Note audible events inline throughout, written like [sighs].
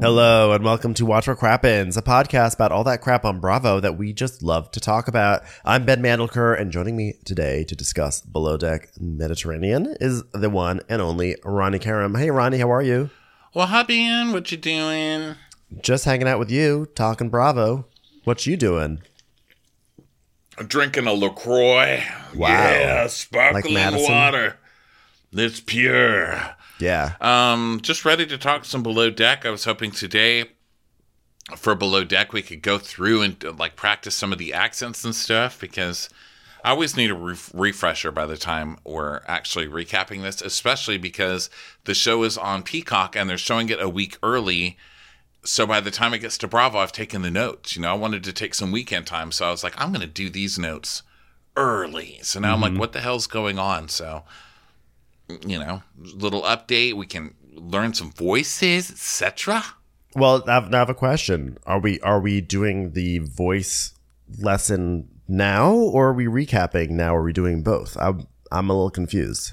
Hello and welcome to Watch What Crappens, a podcast about all that crap on Bravo that we just love to talk about. I'm Ben Mandelker, and joining me today to discuss Below Deck Mediterranean is the one and only Ronnie Karam. Hey, Ronnie, how are you? Well, hi Ben, what you doing? Just hanging out with you, talking Bravo. What you doing? Drinking a Lacroix. Wow. Yeah, sparkling Like water. It's pure. Yeah, Um, just ready to talk some below deck. I was hoping today for below deck we could go through and uh, like practice some of the accents and stuff because I always need a ref- refresher by the time we're actually recapping this, especially because the show is on Peacock and they're showing it a week early. So by the time it gets to Bravo, I've taken the notes. You know, I wanted to take some weekend time, so I was like, I'm going to do these notes early. So now I'm like, what the hell's going on? So you know, little update. We can learn some voices, etc. Well, I have, I have a question. Are we are we doing the voice lesson now, or are we recapping now? Or are we doing both? I'm I'm a little confused.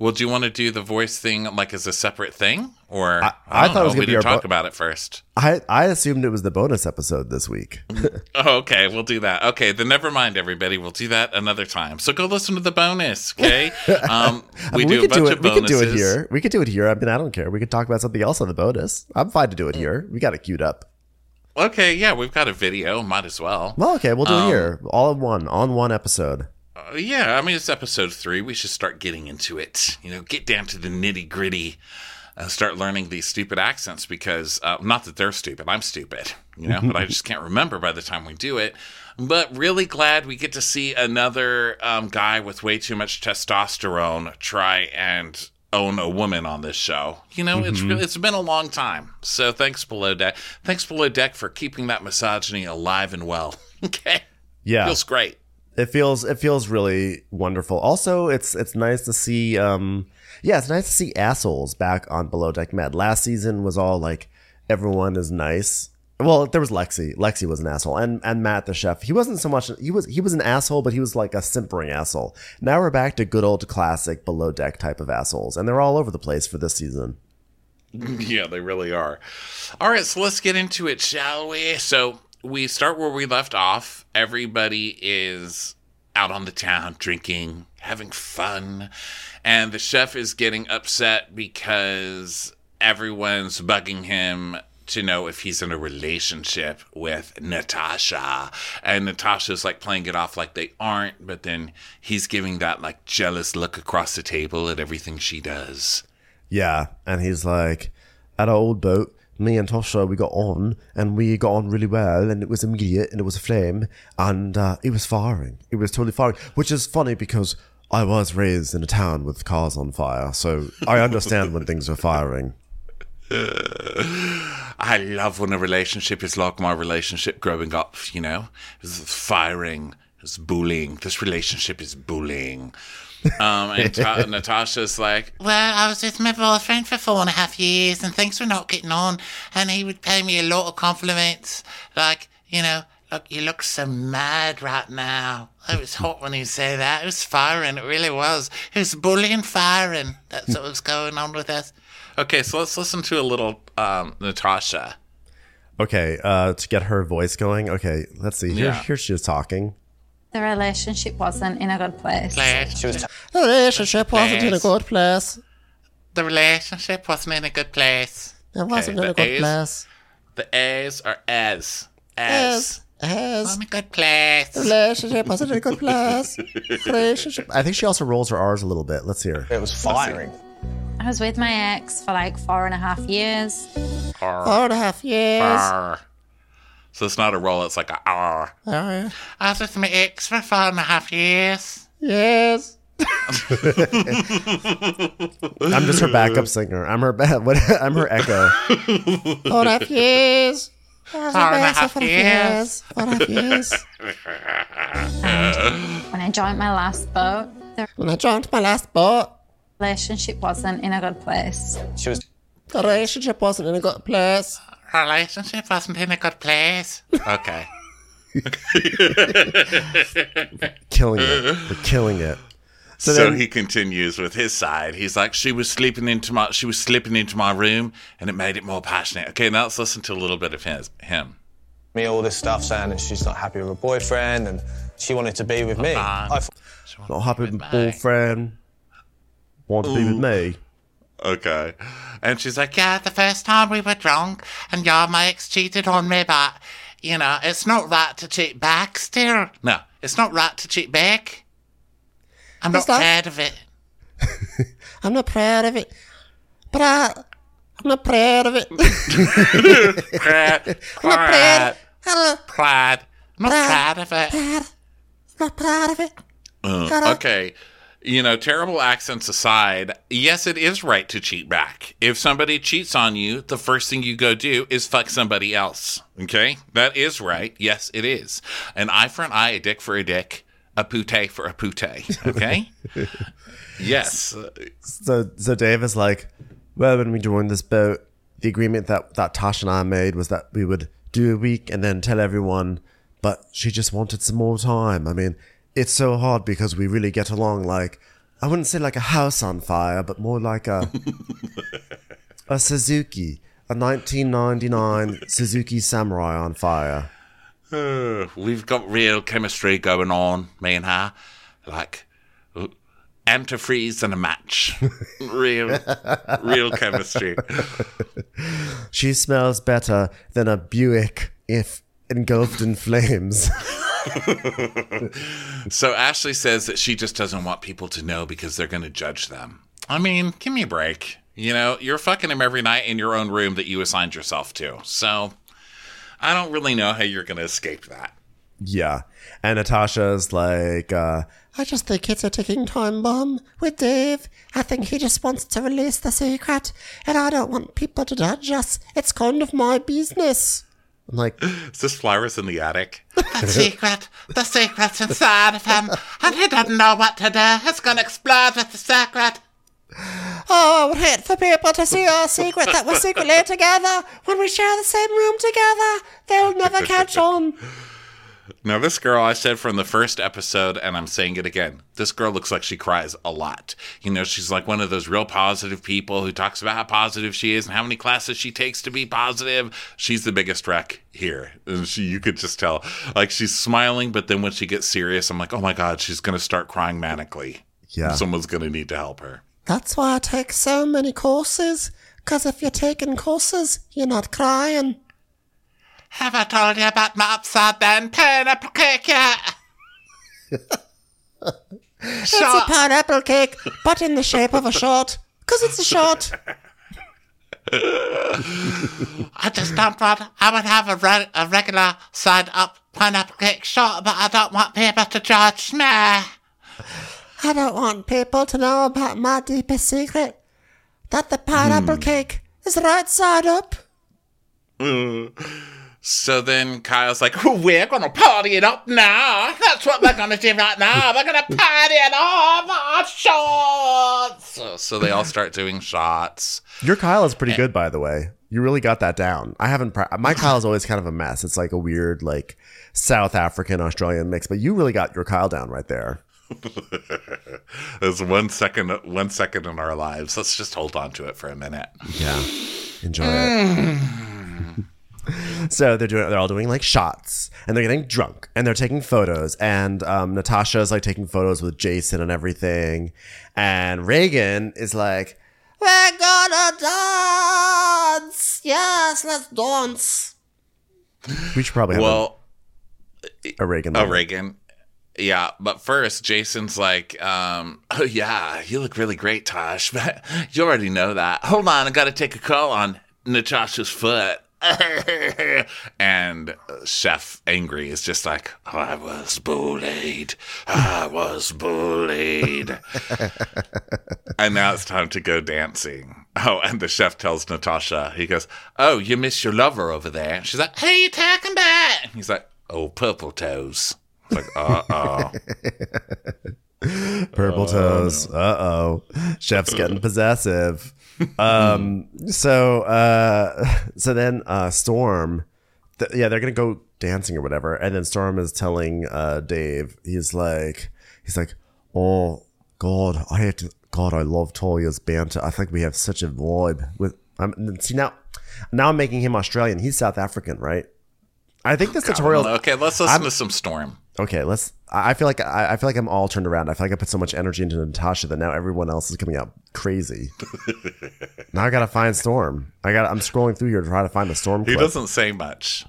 Well, do you want to do the voice thing like as a separate thing, or I- I don't thought it was gonna be didn't our talk bo- about it first? I I assumed it was the bonus episode this week. [laughs] Oh, okay, we'll do that. Okay, then never mind, everybody. We'll do that another time. So go listen to the bonus. Okay, [laughs] um, I we mean, do a bunch do it. of We bonuses. could do it here. We could do it here. I mean, I don't care. We could talk about something else on the bonus. I'm fine to do it here. We got it queued up. Okay, yeah, we've got a video. Might as well. Well, okay, we'll do Um, it here, all in one, on one episode. Uh, yeah, I mean it's episode three. We should start getting into it. You know, get down to the nitty gritty. Uh, start learning these stupid accents because uh, not that they're stupid. I'm stupid, you know, but I just can't remember by the time we do it. But really glad we get to see another um, guy with way too much testosterone try and own a woman on this show. You know, it's really, it's been a long time. So thanks below deck. Thanks below deck for keeping that misogyny alive and well. [laughs] okay, Yeah, feels great. It feels it feels really wonderful. Also, it's it's nice to see. um Yeah, it's nice to see assholes back on Below Deck Med. Last season was all like everyone is nice. Well, there was Lexi. Lexi was an asshole, and and Matt the chef. He wasn't so much. He was he was an asshole, but he was like a simpering asshole. Now we're back to good old classic Below Deck type of assholes, and they're all over the place for this season. [laughs] Yeah, they really are. All right, so let's get into it, shall we? So we start where we left off. Everybody is out on the town drinking, having fun, and the chef is getting upset because everyone's bugging him to know if he's in a relationship with Natasha. And Natasha's like playing it off like they aren't, but then he's giving that like jealous look across the table at everything she does. Yeah, and he's like, at our old boat, me and Tosha, we got on, and we got on really well, and it was immediate, and it was a flame, and uh, it was firing. It was totally firing, which is funny because I was raised in a town with cars on fire, so I understand when things are firing. [laughs] I love when a relationship is like my relationship growing up, you know? It's firing, it's bullying. This relationship is bullying. Um, and [laughs] Ta- Natasha's like, Well, I was with my boyfriend for four and a half years and things were not getting on. And he would pay me a lot of compliments. Like, you know, look, you look so mad right now. It was hot when he said that. It was firing. It really was. It was bullying, firing. That's what was going on with us. okay, so let's listen to a little um, Natasha. Okay, uh, to get her voice going, okay, let's see. Here, Yeah. here she is talking. The relationship wasn't in a good place. Place. The relationship wasn't in a good place. The relationship wasn't in a good place. It wasn't in a good place. The A's are as. As. As In a good place. The relationship wasn't in a good place. Relationship. [laughs] I think she also rolls her R's a little bit. Let's hear. It was firing. I was with my ex for like four and a half years. R. Four and a half years. R. So it's not a roll, it's like a ah. oh, R. I was with my ex for four and a half years. Yes. [laughs] I'm just her backup singer. I'm her ba- [laughs] what, I'm her echo. Four and a half years. Four and a half years. Four and a half years. [laughs] When I joined my last boat, the When I joined my last boat, relationship wasn't in a good place. She was the relationship wasn't in a good place. Relationship wasn't in a good place. Okay. [laughs] Killing it. We're killing it. So, then- he continues with his side. He's like, she was sleeping into my, she was slipping into my room, and it made it more passionate. Okay, now let's listen to a little bit of his him. me all this stuff saying that she's not happy with her boyfriend and she wanted to be with me. I thought Not happy with my boyfriend. Want to be with me. Okay, and she's like, Yeah, the first time we were drunk and your ex cheated on me, but, you know, it's not right to cheat back still. No, it's not right to cheat back. I'm not It's not- proud of it. [laughs] I'm not proud of it. But I, I'm not proud of it. Proud. I'm not proud. Proud. I'm not Proud. I'm not proud of it. proud. I'm not proud of it. Uh, okay. You know, terrible accents aside, yes, it is right to cheat back. If somebody cheats on you, the first thing you go do is fuck somebody else. Okay? That is right. Yes, it is. An eye for an eye, a dick for a dick, a pute for a pute. Okay? [laughs] yes. So so Dave is like, well, when we joined this boat, the agreement that that Tosh and I made was that we would do a week and then tell everyone, but she just wanted some more time. I mean, it's so hard because we really get along like I wouldn't say like a house on fire, but more like a [laughs] a Suzuki, a 1999 Suzuki Samurai on fire. Uh, [sighs] we've got real chemistry going on, me and her. Like antifreeze and a match. [laughs] real, real chemistry. She smells better than a Buick if engulfed in flames. [laughs] [laughs] So Ashley says that she just doesn't want people to know because they're going to judge them. I mean, give me a break. You know, you're fucking him every night in your own room that you assigned yourself to. So I don't really know how you're going to escape that. Yeah. And Natasha's like, uh, I just think it's a ticking time bomb with Dave. I think he just wants to release the secret, and I don't want people to judge us. It's kind of my business. I'm like, Is this flowers in the attic? The secret, the secret's inside of him, and he doesn't know what to do. He's gonna explode with the secret. Oh, I would hate for people to see our secret that we're secretly [laughs] together when we share the same room together. They'll never catch on. Now, this girl, I said from the first episode, and I'm saying it again. This girl looks like she cries a lot. You know, she's like one of those real positive people who talks about how positive she is and how many classes she takes to be positive. She's the biggest wreck here. And she, you could just tell. Like, she's smiling, but then when she gets serious, I'm like, oh my God, she's going to start crying manically. Yeah. Someone's going to need to help her. That's why I take so many courses. Because if you're taking courses, you're not crying. Have I told you about my upside down pineapple cake yet? It's a pineapple cake, but in the shape of a shot. Because it's a shot. I just don't want. I would have a, re- a regular side up pineapple cake shot, but I don't want people to judge me. I don't want people to know about my deepest secret. That the pineapple hmm. cake is right side up. [laughs] So then Kyle's like, We're gonna party it up now. That's what we're gonna do right now. We're gonna party it up. Our shots. so, so they all start doing shots. your Kyle is pretty eh. good, by the way. You really got that down. I haven't, pra- my Kyle is always kind of a mess. It's like a weird, like, South African Australian mix, but you really got your Kyle down right there. [laughs] There's one second, one second in our lives. Let's just hold on to it for a minute. Yeah. Enjoy it. [sighs] [laughs] [laughs] so they're doing they're all doing like shots and they're getting drunk and they're taking photos and um, Natasha's like taking photos with Jason and everything and Raygan is like We're gonna dance. Yes, let's dance. we should probably have Well, a, a Raygan moment. Raygan. Yeah, but first, Jason's like, um, [laughs] oh, yeah, you look really great, Tosh, but [laughs] you already know that. Hold on, I got to take a call on Natasha's foot. [laughs] and Chef Angry is just like, I was bullied. I was bullied. [laughs] and now it's time to go dancing. Oh, and the chef tells Natasha, he goes, Oh, you miss your lover over there. And she's like, Who you talking about? And he's like, Oh, Purple Toes. It's like, [laughs] uh oh. Purple toes. Uh oh. Chef's getting possessive. Um. So. Uh. [laughs] So then. Uh. Storm. Th- yeah, they're gonna go dancing or whatever, and then Storm is telling uh Dave. He's like. He's like. Oh God, I have to. God, I love Talia's banter. I think we have such a vibe with. I'm see now. Now I'm making him Australian. He's South African, right? I think this tutorial. Okay, let's listen I'm- to some Storm. Okay, let's. I I feel like I I feel like I'm all turned around. I feel like I put so much energy into Natasha that now everyone else is coming out crazy. [laughs] now I gotta find Storm. I got. I'm scrolling through here to try to find the Storm. He clip. doesn't say much.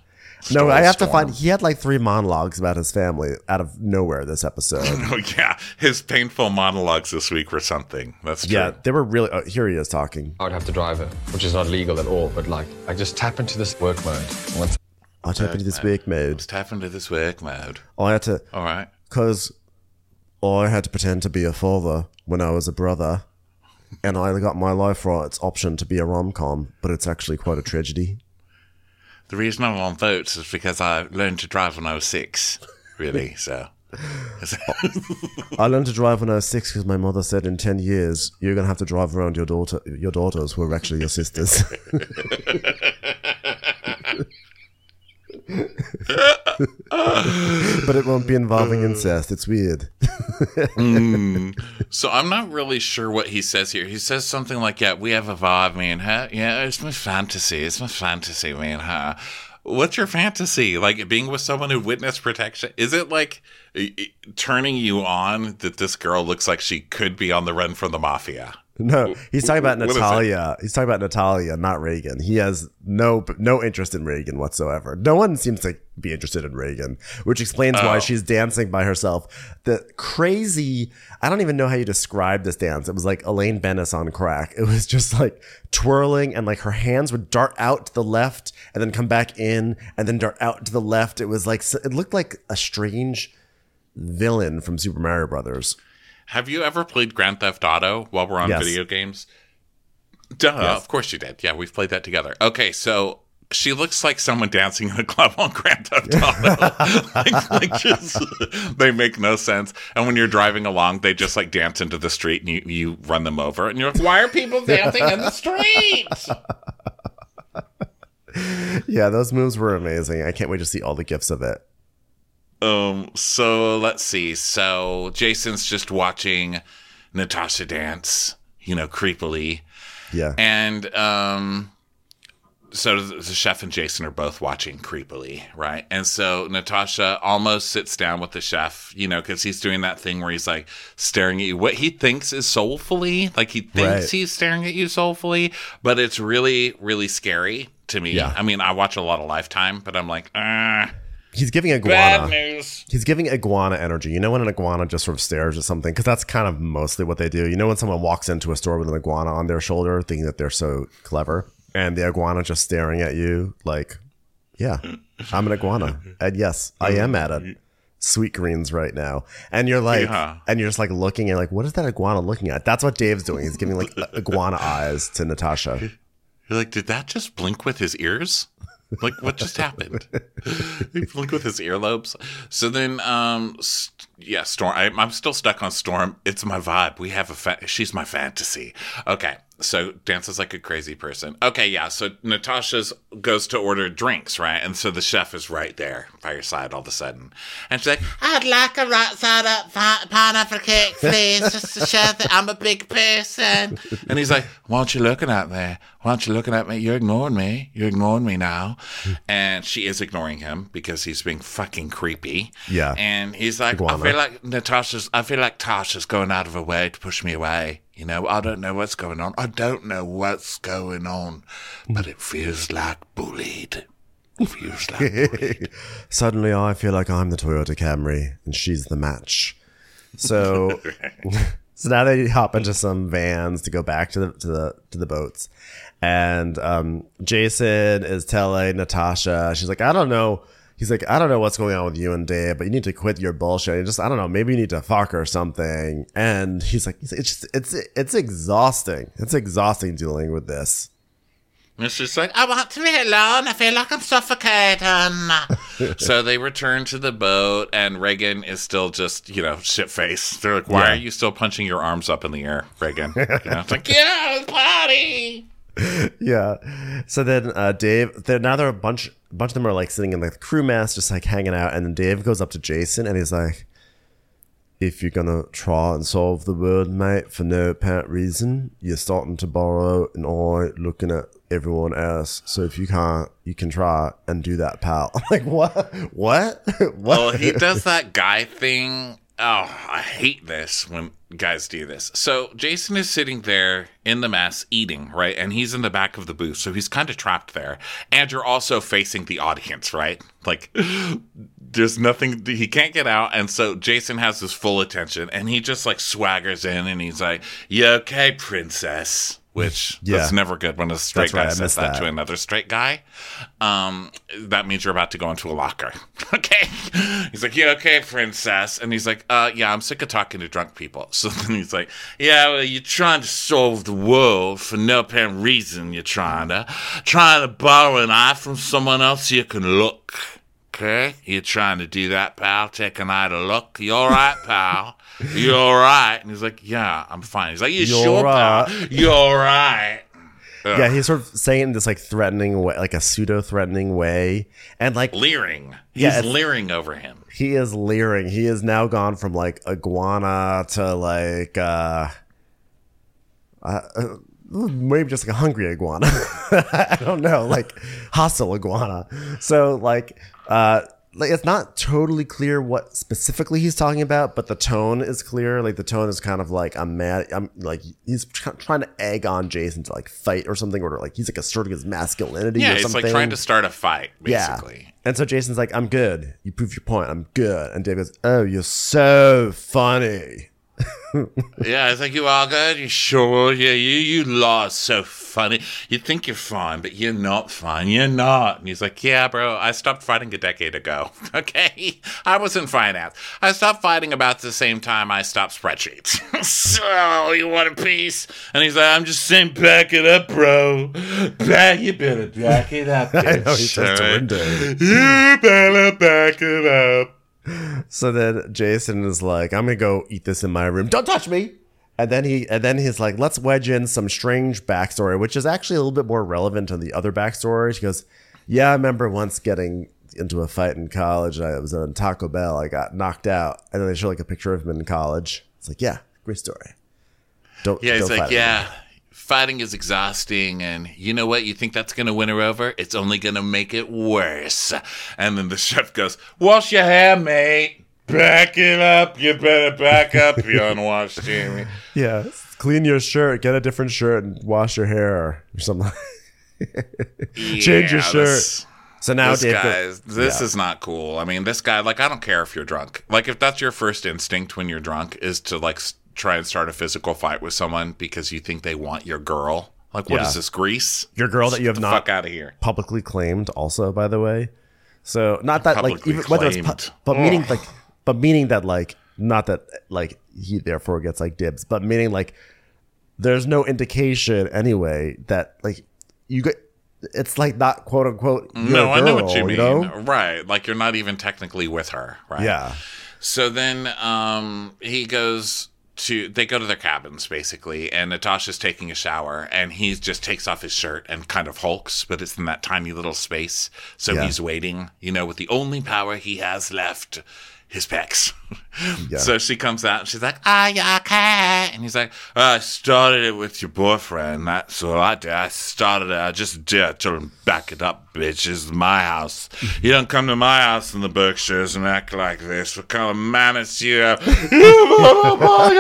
No, I have to find. He had like three monologues about his family out of nowhere this episode. [laughs] Oh yeah, his painful monologues this week were something. That's true. yeah, they were really. Oh, here he is talking. I would have to drive it, which is not legal at all. But like, I just tap into this work mode. Once I'll tap into this week mode. Let's tap into this work mode. I had to, All right. cause I had to pretend to be a father when I was a brother, and I got my life rights option to be a rom com, but it's actually quite a tragedy. The reason I'm on votes is because I learned to drive when I was six. Really, [laughs] so. I learned to drive when I was six because my mother said in ten years you're gonna have to drive around your daughter, your daughters who are actually your sisters. [laughs] [laughs] but it won't be involving incest. It's weird. [laughs] Mm. So I'm not really sure what he says here. He says something like, "Yeah, we have a vibe, me and her. Yeah, it's my fantasy. It's my fantasy, me and her." What's your fantasy? Like being with someone who witnessed protection? Is it like turning you on that this girl looks like she could be on the run from the mafia? No, he's talking about What is it? Natalia. He's talking about Natalia, not Raygan. He has no no interest in Raygan whatsoever. No one seems to be interested in Raygan, which explains why Oh. she's dancing by herself. The crazy, I don't even know how you describe this dance. It was like Elaine Benes on crack. It was just like twirling and like her hands would dart out to the left and then come back in and then dart out to the left. It was like it looked like a strange villain from Super Mario Brothers. Have you ever played Grand Theft Auto while we're on Yes. video games? Duh, of course you did. Yeah, we've played that together. Okay, so she looks like someone dancing in a [laughs] club on Grand Theft Auto. [laughs] like, like just, they make no sense. And when you're driving along, they just like dance into the street and you, you run them over. And you're like, why are people dancing in the street? [laughs] Yeah, those moves were amazing. I can't wait to see all the gifs of it. Um, so let's see. So Jason's just watching Natasha dance, you know, creepily. Yeah. And um, so the chef and Jason are both watching creepily, right? And so Natasha almost sits down with the chef, you know, because he's doing that thing where he's like staring at you, what he thinks is soulfully, like he thinks Right. he's staring at you soulfully, but it's really, really scary to me. Yeah. I mean, I watch a lot of Lifetime, but I'm like, ah, He's giving iguana. bad news. He's giving iguana energy. You know when an iguana just sort of stares at something because that's kind of mostly what they do. You know when someone walks into a store with an iguana on their shoulder, thinking that they're so clever, and the iguana just staring at you like, "Yeah, I'm an iguana, and yes, I am at it." Sweet greens right now, and you're like, Yeah. and you're just like looking and like, what is that iguana looking at? That's what Dave's doing. He's giving like uh, iguana eyes to Natasha. You're like, did that just blink with his ears? Like, what just happened? [laughs] blinked with his earlobes. So then, um, st- yeah, Storm. I, I'm still stuck on Storm. It's my vibe. We have a. Fa- she's my fantasy. Okay, so dances like a crazy person. Okay, yeah. So Natasha's goes to order drinks, right? And so the chef is right there by your side all of a sudden, and she's like, I'd like a right side up pineapple cake, please, just to show that I'm a big person. And he's like, Why aren't you looking at me? Why aren't you looking at me? You're ignoring me. You're ignoring me now. And she is ignoring him because he's being fucking creepy. Yeah. And he's like, Iguana. I feel like Natasha's, I feel like Tasha's going out of her way to push me away. You know, I don't know what's going on. I don't know what's going on, but it feels like bullied. It feels like [laughs] bullied. Suddenly, I feel like I'm the Toyota Camry and she's the match. So, [laughs] [laughs] So now they hop into some vans to go back to the to the to the boats, and um, Jason is telling Natasha, she's like, I don't know. He's like, I don't know what's going on with you and Dave, but you need to quit your bullshit. And just, I don't know, maybe you need to fuck or something. And he's like, it's just, it's it's exhausting. It's exhausting dealing with this. And she's like, I want to be alone. I feel like I'm suffocating. [laughs] so they return to the boat, and Raygan is still just, you know, shit faced. They're like, Why Yeah. are you still punching your arms up in the air, Raygan? [laughs] You know, it's like, Get out of the party. [laughs] Yeah. So then uh, Dave, there now there are a bunch, a bunch of them are like sitting in like the crew mess, just like hanging out, and then Dave goes up to Jason and he's like, "If you're gonna try and solve the world, mate, for no apparent reason, you're starting to borrow an eye, looking at everyone else. So if you can't, you can try and do that, pal." [laughs] I'm like, "What? What? [laughs] what?" Well, he does that guy thing. Oh, I hate this when guys do this. So Jason is sitting there in the mess eating, right? And he's in the back of the booth. So he's kind of trapped there. And you're also facing the audience, right? Like [gasps] there's nothing he can't get out. And so Jason has his full attention and he just like swaggers in and he's like, You okay, princess? Which Yeah. that's never good when a straight That's guy I says that, that. to another straight guy. Um, that means you're about to go into a locker. [laughs] okay. He's like, Yeah, okay, princess. And he's like, uh, yeah, I'm sick of talking to drunk people. [laughs] So then he's like, Yeah, well, you're trying to solve the world for no apparent reason. You're trying to trying to borrow an eye from someone else so you can look. Okay? You're trying to do that, pal. Take an eye to look. You all right, pal? You all right? And he's like, Yeah, I'm fine. He's like, You You're sure, right. pal? You all right? yeah, he's sort of saying it in this like threatening way, like a pseudo threatening way, and like Leering. He's Yeah, it's- leering over him. he is leering. He has now gone from like iguana to like uh, uh, uh maybe just like a hungry iguana. [laughs] I don't know, like hostile iguana. So like uh like it's not totally clear what specifically he's talking about, but the tone is clear. Like the tone is kind of like I'm mad. I'm like he's tr- trying to egg on Jason to like fight or something, or like he's like asserting his masculinity. Yeah, or he's something. like trying to start a fight, basically. Yeah. And so Jason's like, I'm good. You prove your point. I'm good. And Dave goes, Oh, you're so funny. Yeah, I think you are good. You sure? Yeah, you you is so funny. You think you're fine, but you're not fine. You're not. And he's like, Yeah, bro. I stopped fighting a decade ago. [laughs] Okay, I was in finance. I stopped fighting about the same time I stopped spreadsheets. [laughs] so you want a piece? And he's like, I'm just saying, back it up, bro. Back, you better back it up. [laughs] I know he says to alright? You better back it up. So then Jason is like, I'm gonna go eat this in my room. Don't touch me. And then he and then he's like, let's wedge in some strange backstory, which is actually a little bit more relevant to the other backstory. She goes, Yeah, I remember once getting into a fight in college. I was on Taco Bell. I got knocked out. And then they show like a picture of him in college. It's like, yeah, great story. Don't Yeah, he's don't like, yeah, fighting is exhausting, and you know what? You think that's gonna win her over? It's only gonna make it worse. And then the chef goes, "Wash your hair, mate. Back it up. You better back up, you [laughs] unwashed Jamie." Yeah, clean your shirt, get a different shirt, and wash your hair or something. [laughs] Change your shirt. This, So now this Dave guy, is- this Yeah. is not cool. I mean, this guy, like, I don't care if you're drunk. Like, if that's your first instinct when you're drunk is to like try and start a physical fight with someone because you think they want your girl. Like, what is Yeah. this, Greece? your girl that you have not fuck out of here. publicly claimed also by the way so not that like even whether it's pu- but meaning like but meaning that like not that like he therefore gets like dibs but meaning like there's no indication anyway that like you get it's like not quote unquote No, I know what girl, you mean. know? Right. Like you're not even technically with her, right? yeah So then um he goes to they go to their cabins basically and Natasha's taking a shower and he just takes off his shirt and kind of hulks, but it's in that tiny little space. So Yeah. he's waiting, you know, with the only power he has left, his pecs. Yeah. So she comes out and she's like, Are you okay? and he's like, I started it with your boyfriend. That's all I did. I started it. I just did. I told him, back it up, bitch. This is my house. You don't come to my house in the Berkshires and act like this. What kind of manners you have? You better back it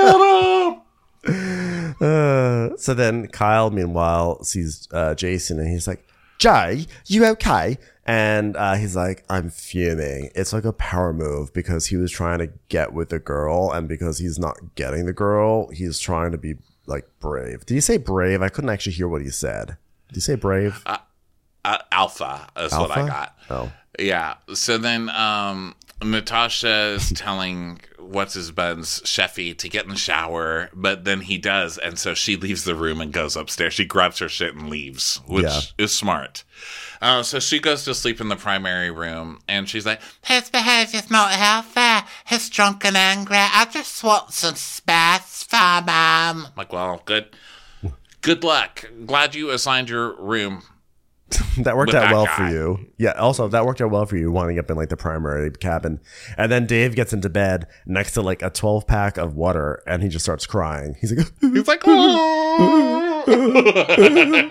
up. uh, so then Kyle meanwhile sees uh Jason and he's like Jay, you okay? And uh, he's like, I'm fuming. It's like a power move because he was trying to get with the girl, and because he's not getting the girl, he's trying to be like brave. Did he say brave? I couldn't actually hear what he said. Did he say brave? Uh, alpha is what I Alpha? got. Oh. Yeah. So then um, Natasha is telling what's his buns Sheffy to get in the shower, but then he does, and so she leaves the room and goes upstairs. She grabs her shit and leaves, which Yeah. is smart. Uh, so she goes to sleep in the primary room, and she's like, His behaviour's not healthy. He's drunk and angry. I just want some space for him. I'm like, well, good, good luck. Glad you assigned your room. [laughs] that worked out that well guy. for you. Yeah. Also, that worked out well for you, winding up in like the primary cabin, and then Dave gets into bed next to like a twelve pack of water, and he just starts crying. He's like, He's like, oh. [laughs]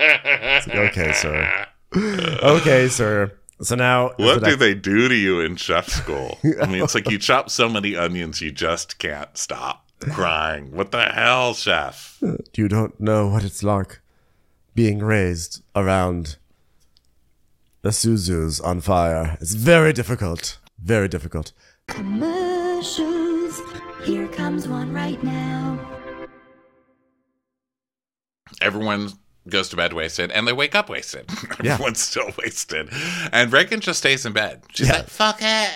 "Okay, sir. Okay, sir." So now, What do next- they do to you in chef school? [laughs] I mean, it's like you chop so many onions, you just can't stop crying. What the hell, chef? You don't know what it's like being raised around the Suzus on fire. It's very difficult. Very difficult. Commercials. Here comes one right now. Everyone goes to bed wasted, and they wake up wasted. [laughs] Yeah. Everyone's still wasted, and Raygan just stays in bed. She's Yeah. like, "Fuck it."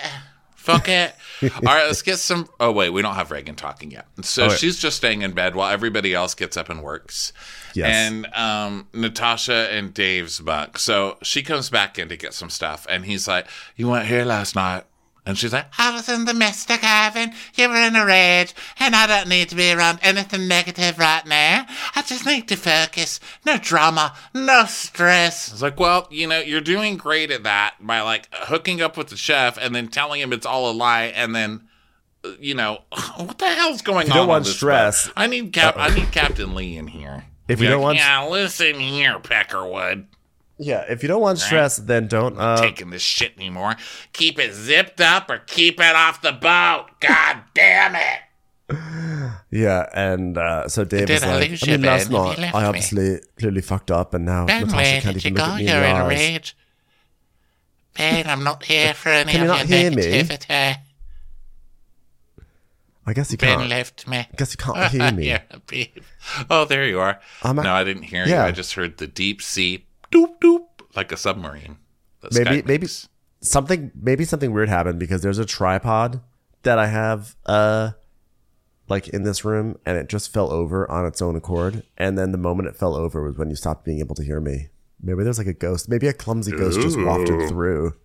Fuck it. [laughs] All right, let's get some. Oh, wait, we don't have Raygan talking yet. So wait. she's just staying in bed while everybody else gets up and works. Yes. And um, Natasha and Dave's buck. So she comes back in to get some stuff, and he's like, You weren't here last night. And she's like, I was in the Mr. Cabin. You were in a rage, and I don't need to be around anything negative right now. I just need to focus. No drama, no stress. It's like, well, you know, you're doing great at that by like hooking up with the chef and then telling him it's all a lie, and then, you know, [laughs] what the hell's going you on? don't want stress- boat? I need Cap. I need Captain Lee in here. If you Be don't like, want- yeah, listen here, Peckerwood, Yeah, if you don't want stress, then don't. Uh, taking this shit anymore. Keep it zipped up or keep it off the boat. God damn it. [sighs] yeah, and uh, so Dave is like, I mean, last night I me." obviously clearly fucked up, and now Ben, Natasha where can't did you even look go? at me You're in in a rage. Ben, I'm not here for any Can you of not your hear me? negativity. I guess you Ben can't. Ben left me. I guess you can't [laughs] hear me. yeah. Oh, there you are. I'm no, I didn't hear Yeah. you. I just heard the deep sea doop doop like a submarine. Maybe maybe something maybe something weird happened because there's a tripod that I have uh like in this room and it just fell over on its own accord and then the moment it fell over was when you stopped being able to hear me. Maybe there's like a ghost. Maybe a clumsy ghost just wafted through.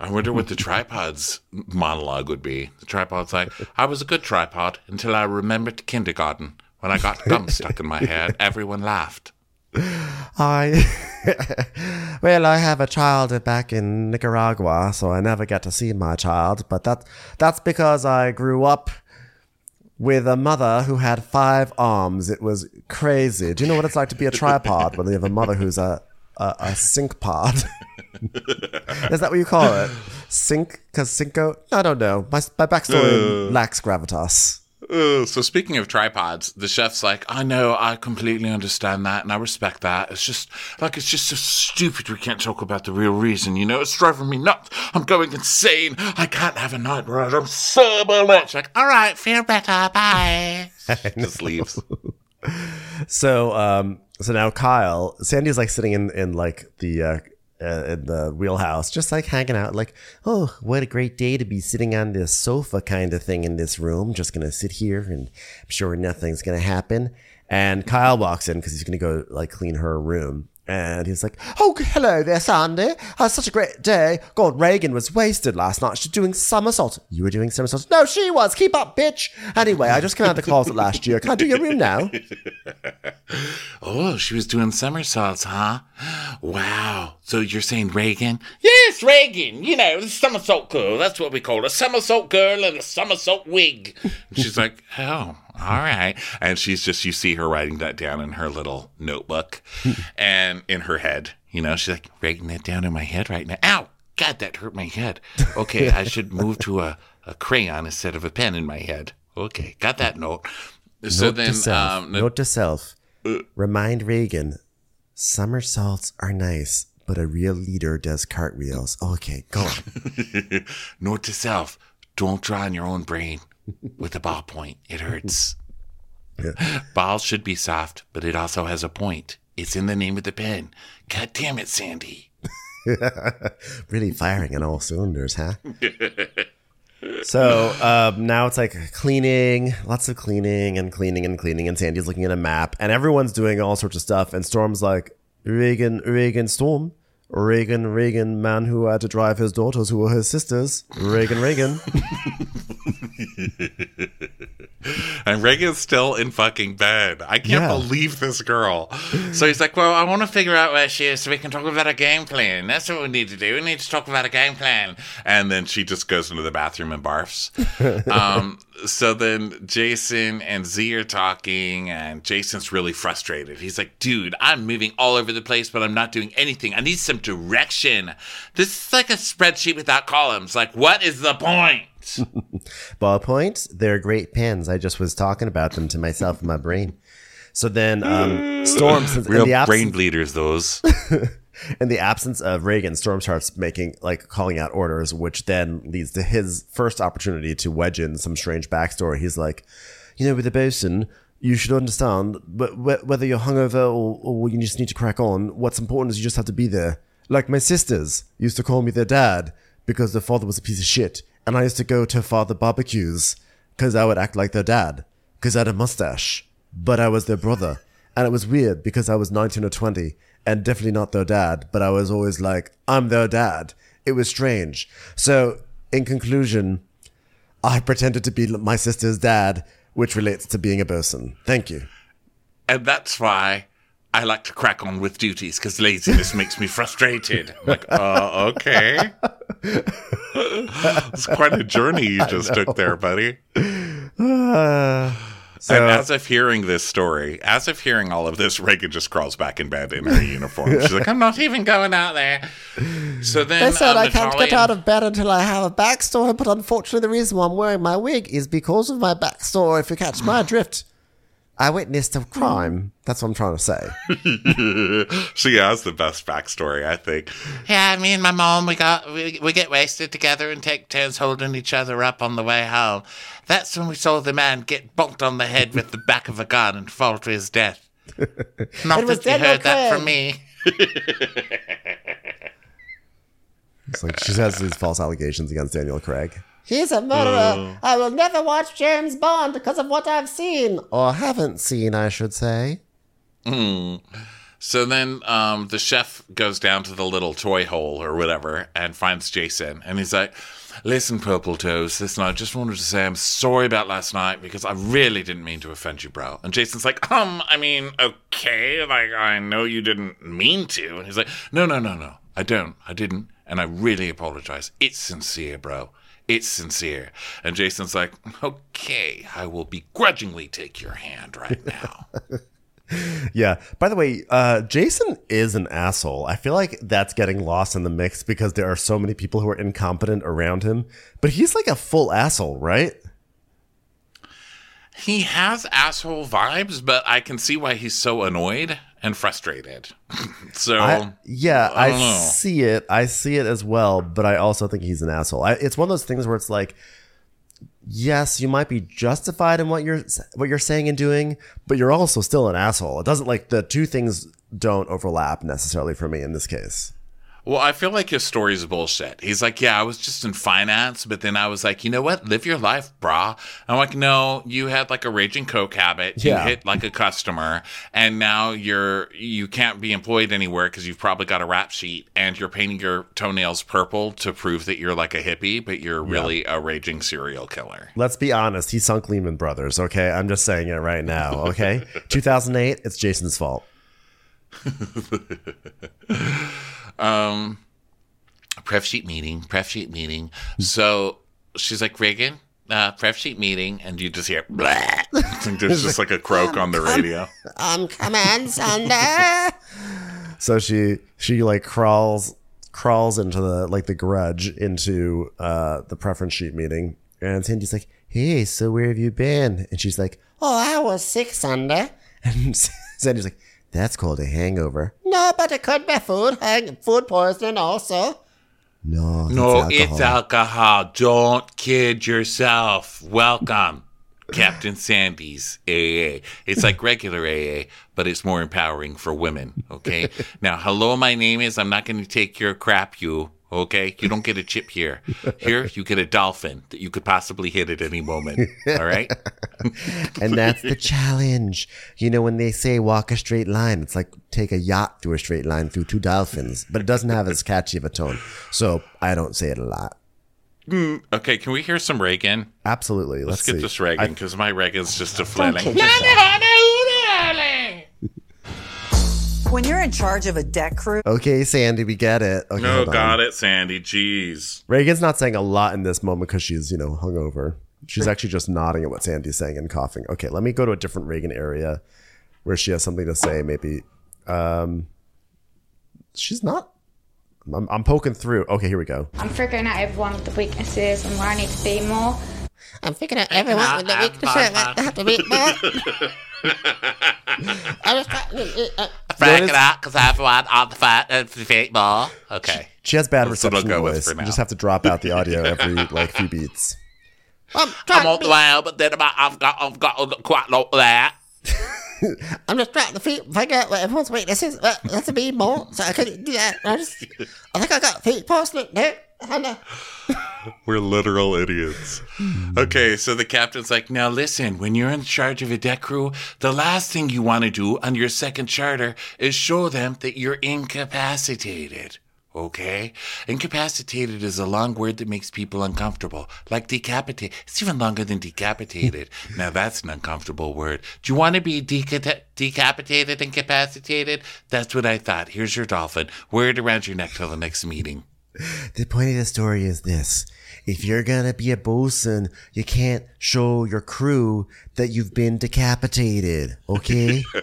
I wonder what the tripod's monologue would be. The tripod's like, I was a good tripod until I remembered kindergarten. When I got gum stuck in my head, everyone laughed. I [laughs] well, I have a child back in Nicaragua, so I never get to see my child. But that that's because I grew up with a mother who had five arms. It was crazy. Do you know what it's like to be a tripod when you have a mother who's a a, a sink pod? [laughs] Is that what you call it? Sink? Because cinco? I don't know. My my backstory lacks gravitas. Uh, so speaking of tripods, the chef's like, I know, I completely understand that, and I respect that. It's just like it's just so stupid. We can't talk about the real reason. You know, it's driving me nuts. I'm going insane. I can't have a night where I'm sober. She's like, All right, feel better. Bye. [laughs] just leaves. So, um, so now Kyle, Sandy's like sitting in in like the uh, uh, in the wheelhouse, just like hanging out, like, oh, what a great day to be sitting on this sofa kind of thing in this room. Just gonna sit here, and I'm sure nothing's gonna happen. And Kyle walks in because he's gonna go like clean her room. And he's like, "Oh, hello there, Sandy. Had such a great day. God, Raygan was wasted last night. She's doing somersaults. You were doing somersaults. No, she was. Keep up, bitch. Anyway, I just came out of the closet last year. Can I do your room now? [laughs] Oh, she was doing somersaults, huh? Wow. So you're saying Raygan? Yes, Raygan. You know, the somersault girl. That's what we call her. A somersault girl and a somersault wig. And she's like, oh, all right. And she's just, you see her writing that down in her little notebook and in her head. You know, she's like, writing that down in my head right now. Ow! God, that hurt my head. Okay, I should move to a, a crayon instead of a pen in my head. Okay, got that note. So Note then, to self. um, Note to self. Remind Raygan, somersaults are nice, but a real leader does cartwheels. Okay, go on. [laughs] Note to self: Don't draw on your own brain with a ballpoint. It hurts. [laughs] [laughs] Balls should be soft, but it also has a point. It's in the name of the pen. God damn it, Sandy. really firing on all cylinders, huh? So um, now it's like cleaning, lots of cleaning and cleaning and cleaning, and Sandy's looking at a map, and everyone's doing all sorts of stuff, and Storm's like, Raygan, Raygan, Storm. Raygan, Raygan, man who had to drive his daughters who were his sisters. Raygan, Raygan. [laughs] [laughs] And Raygan's still in fucking bed. I can't Yeah. believe this girl. So he's like, Well, I want to figure out where she is so we can talk about a game plan. That's what we need to do. We need to talk about a game plan. And then she just goes into the bathroom and barfs. [laughs] um, so then Jason and Z are talking, and Jason's really frustrated. He's like, Dude, I'm moving all over the place, but I'm not doing anything. I need some direction. This is like a spreadsheet without columns. Like, what is the point? Ballpoint, [laughs] they're great pens. I just was talking about them to myself in my brain. So then, um, Storm, since in Real the, brain absence, bleeders, those. [laughs] in the absence of Reagan, Storm starts making like calling out orders, which then leads to his first opportunity to wedge in some strange backstory. He's like, you know, with the bosun, you should understand, but whether you're hungover or, or you just need to crack on, what's important is you just have to be there. Like my sisters used to call me their dad because their father was a piece of shit, and I used to go to father barbecues because I would act like their dad because I had a mustache, but I was their brother, and it was weird because I was 19 or 20 and definitely not their dad, but I was always like, I'm their dad. It was strange. So, in conclusion, I pretended to be my sister's dad, which relates to being a bosun. Thank you. And that's why I like to crack on with duties because laziness makes me frustrated. I'm like, uh, [laughs] okay. It's quite a journey you [laughs] just took there, buddy. [sighs] Uh, so, and as of hearing this story, as of hearing all of this, Raygan just crawls back in bed in her uniform. She's like, I'm not even going out there. So then They said um, I can't get out of bed until I have a backstory, but unfortunately, the reason why I'm wearing my wig is because of my backstory. If you catch my drift, I witnessed a crime. That's what I'm trying to say. [laughs] she has the best backstory, I think. Yeah, me and my mom, we got we, we get wasted together and take turns holding each other up on the way home. That's when we saw the man get bonked on the head with the back of a gun and fall to his death. [laughs] Not It was that you Daniel heard that from me. [laughs] It's like she has these false allegations against Daniel Craig. He's a murderer. I will never watch James Bond because of what I've seen. Or haven't seen, I should say. So then um, the chef goes down to the little toy hole or whatever and finds Jason. And he's like, Listen, Purple Toes, listen, I just wanted to say I'm sorry about last night because I really didn't mean to offend you, bro. And Jason's like, Um, I mean, okay, like, I know you didn't mean to. And he's like, No, no, no, no, I don't. I didn't. And I really apologize. It's sincere, bro. It's sincere. And Jason's like, Okay, I will begrudgingly take your hand right now. [laughs] Yeah. By the way, uh, Jason is an asshole. I feel like that's getting lost in the mix because there are so many people who are incompetent around him. But he's like a full asshole, right? He has asshole vibes, but I can see why he's so annoyed and frustrated. [laughs] so I, yeah, I I, see it. I see it as well, but I also think he's an asshole. I, it's one of those things where it's like, yes, you might be justified in what you're what you're saying and doing, but you're also still an asshole. It doesn't like the two things don't overlap necessarily for me in this case. Well, I feel like his story is bullshit. He's like, yeah, I was just in finance, but then I was like, you know what? Live your life, brah. I'm like, no, you had like a raging coke habit. You hit like a customer, and now you're you can't be employed anywhere because you've probably got a rap sheet and you're painting your toenails purple to prove that you're like a hippie, but you're really a raging serial killer. Let's be honest. He sunk Lehman Brothers. Okay, I'm just saying it right now. Okay, [laughs] 2008. It's Jason's fault. [laughs] pref sheet meeting, pref sheet meeting. So she's like, Raygan, uh, pref sheet meeting, and you just hear blah. [laughs] There's just like a croak on the radio. Um, come on, Sunday. [laughs] so she she like crawls crawls into the like the grudge into uh the preference sheet meeting, and Cindy's like, "Hey, so where have you been?" And she's like, "Oh, I was sick Sunday." [laughs] And Sandy's like, "That's called a hangover." No, No, but it could be food, and food poisoning also. No, No, it's it's alcohol. Don't kid yourself. Welcome, Captain Sandy's AA. It's like regular AA, but it's more empowering for women. Okay. [laughs] now, hello, my name is. I'm not going to take your crap, you. Okay, you don't get a chip here. Here, you get a dolphin that you could possibly hit at any moment. All right. [laughs] and that's the challenge. You know, when they say walk a straight line, it's like take a yacht through a straight line through two dolphins, but it doesn't have as catchy of a tone. So I don't say it a lot. Hmm, okay, can we hear some Raygan? Absolutely. Let's, Let's get see. this Raygan because my Raygan's just a flailing. When you're in charge of a deck crew, Okay, Sandy, we get it. Okay, No, got it, Sandy. Jeez. Raygan's not saying a lot in this moment because she's, you know, hungover. She's actually just nodding at what Sandy's saying and coughing. Okay, let me go to a different Raygan area where she has something to say. Maybe, um, she's not. I'm, I'm poking through. Okay, here we go. I'm figuring out everyone with the weaknesses and where I need to be more. I'm figuring out everyone with the weaknesses that have to be more. [laughs] I was trying, uh, Frank it out because everyone on the fat and the feet more. Okay. She has bad That's reception go with voice. You just have to drop out the audio every like few beats. I'm I'm on the be, way, but then about, I've got I've got quite a lot of that. [laughs] I'm just trying to feet figure out what everyone's weaknesses. Uh, that's to be more, so I couldn't do that. I just, I think I got feet poisoning there. [laughs] We're literal idiots. Okay, so the captain's like, now listen, when you're in charge of a deck crew, the last thing you want to do on your second charter is show them that you're incapacitated. Okay? Incapacitated is a long word that makes people uncomfortable. Like decapitate. It's even longer than decapitated. [laughs] now that's an uncomfortable word. Do you want to be deca- decapitated, incapacitated? That's what I thought. Here's your dolphin. Wear it around your neck till the next meeting. The point of the story is this. If you're gonna be a bosun, you can't show your crew that you've been decapitated, okay? [laughs]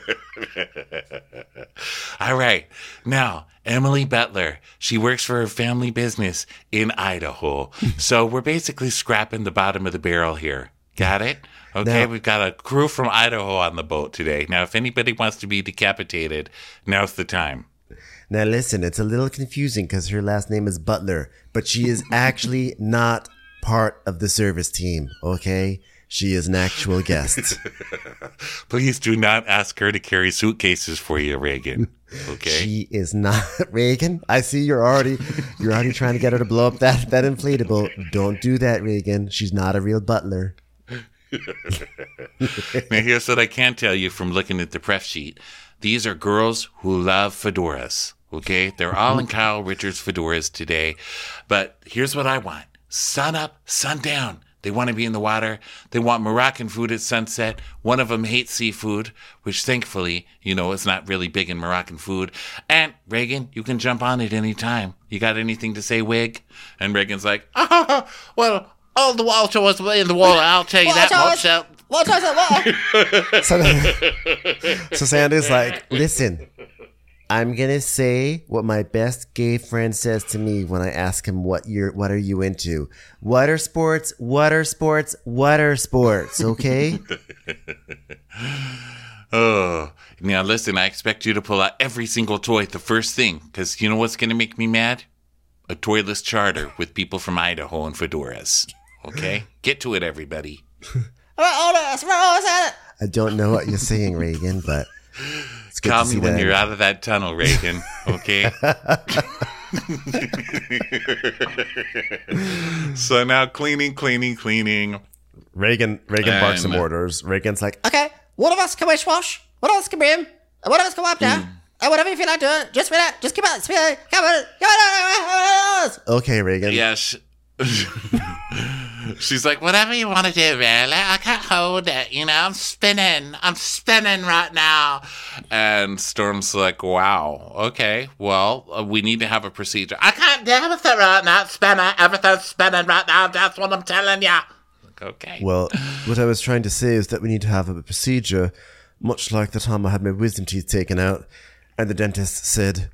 All right. Now, Emily Butler, she works for her family business in Idaho. [laughs] so we're basically scrapping the bottom of the barrel here. Got it? Okay, Now- we've got a crew from Idaho on the boat today. Now, if anybody wants to be decapitated, now's the time. Now listen, it's a little confusing because her last name is Butler, but she is [laughs] actually not part of the service team, okay? She is an actual guest. [laughs] Please do not ask her to carry suitcases for you, Raygan. Okay? She is not [laughs] Raygan. I see you're already you're already trying to get her to blow up that that inflatable. Don't do that, Raygan. She's not a real butler. Now, here's what I can tell you from looking at the pref sheet. These are girls who love fedoras. Okay, they're all in Kyle Richards fedoras today. But here's what I want: sun up, sun down. They want to be in the water. They want Moroccan food at sunset. One of them hates seafood, which thankfully, you know, is not really big in Moroccan food. And Raygan, you can jump on it any time. You got anything to say, Wig? And Raygan's like, Oh, [laughs] well, all the water was in the water. I'll tell you that Water much. was- [laughs] So, what was it? What? So, so Sandy's like, listen, I'm gonna say what my best gay friend says to me when I ask him what you're what are you into? Water sports, water sports, water sports, okay? [laughs] Oh, now listen, I expect you to pull out every single toy the first thing, because you know what's going to make me mad? A toyless charter with people from Idaho and fedoras. Okay? Get to it, everybody. [laughs] I don't know what you're saying, Raygan, but [laughs] it's Call me when you're out of that tunnel, Raygan. Okay? so now cleaning, cleaning, cleaning. Raygan Raygan barks some And- orders. Raygan's like, Okay, one of us can wish wash, one of us can beam, and one of us can wipe down. Hmm. And whatever you feel like doing, just feel like, just keep on, speak, come on, come on, okay, Raygan. Yes. She's like, whatever you want to do, really. I can't hold it. You know, I'm spinning. I'm spinning right now. and Storm's like, wow, okay, well, uh, we need to have a procedure. I can't deal with it right now. Spinning. Everything's spinning right now. That's what I'm telling you. Okay. Well, what I was trying to say is that we need to have a procedure, much like the time I had my wisdom teeth taken out, and the dentist said,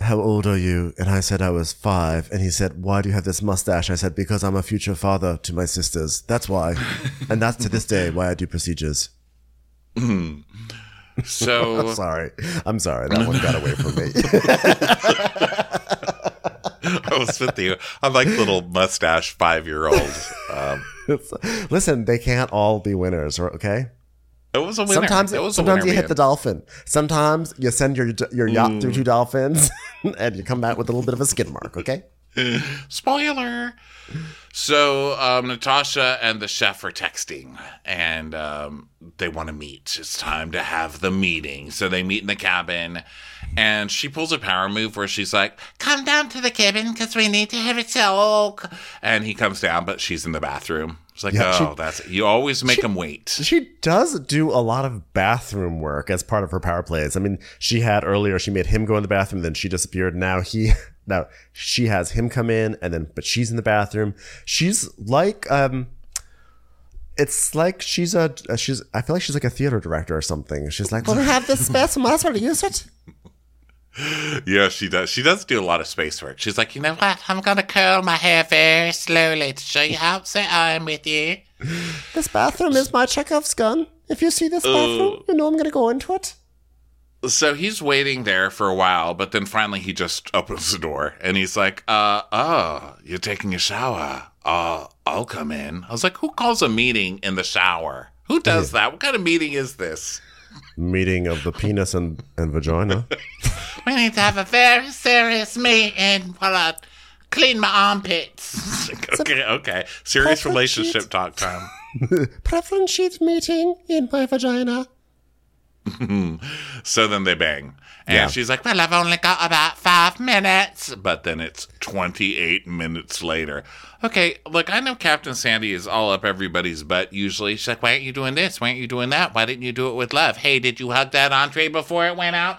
How old are you? And I said I was five. And he said, Why do you have this mustache? I said, Because I'm a future father to my sisters. That's why. [laughs] and that's to this day why I do procedures. So [laughs] sorry. I'm sorry. That one got away from me. [laughs] I was with you. I'm like little mustache five year old. Um, Listen, they can't all be winners, okay? It was a winner. Sometimes, it was a sometimes you hit man. the dolphin. Sometimes you send your your yacht through two dolphins, [laughs] and you come back with a little bit of a skid mark. Okay. [laughs] Spoiler. So um, Natasha and the chef are texting, and um, they want to meet. It's time to have the meeting. So they meet in the cabin, and she pulls a power move where she's like, Come down to the cabin because we need to have a talk. and he comes down, but she's in the bathroom. It's like, Yeah, she- oh, that's you always make them wait. She does do a lot of bathroom work as part of her power plays. I mean, she had earlier, she made him go in the bathroom, then she disappeared. Now he, [laughs] now she has him come in, and then, but she's in the bathroom. She's like, um, it's like she's a, she's, I feel like she's like a theater director or something. She's like, well, we have this space, and might as well use it. Yeah, she does. She does do a lot of space work. She's like, you know what? I'm going to curl my hair very slowly to show you how upset I am with you. This bathroom is my Chekhov's gun. If you see this bathroom, you know I'm going to go into it. So he's waiting there for a while, but then finally he just [laughs] opens the door and he's like, uh, oh, you're taking a shower. Uh, I'll come in. I was like, who calls a meeting in the shower? Who does that? What kind of meeting is this? Meeting of the penis and, and vagina. [laughs] We need to have a very serious meeting while I clean my armpits. [laughs] okay, okay. Serious relationship sheet. talk time. [laughs] Preference sheet meeting in my vagina. [laughs] So then they bang. And Yeah. she's like, well, I've only got about five minutes. but then it's 28 minutes later. Okay, look, I know Captain Sandy is all up everybody's butt usually. She's like, why aren't you doing this? Why aren't you doing that? Why didn't you do it with love? Hey, did you hug that entree before it went out?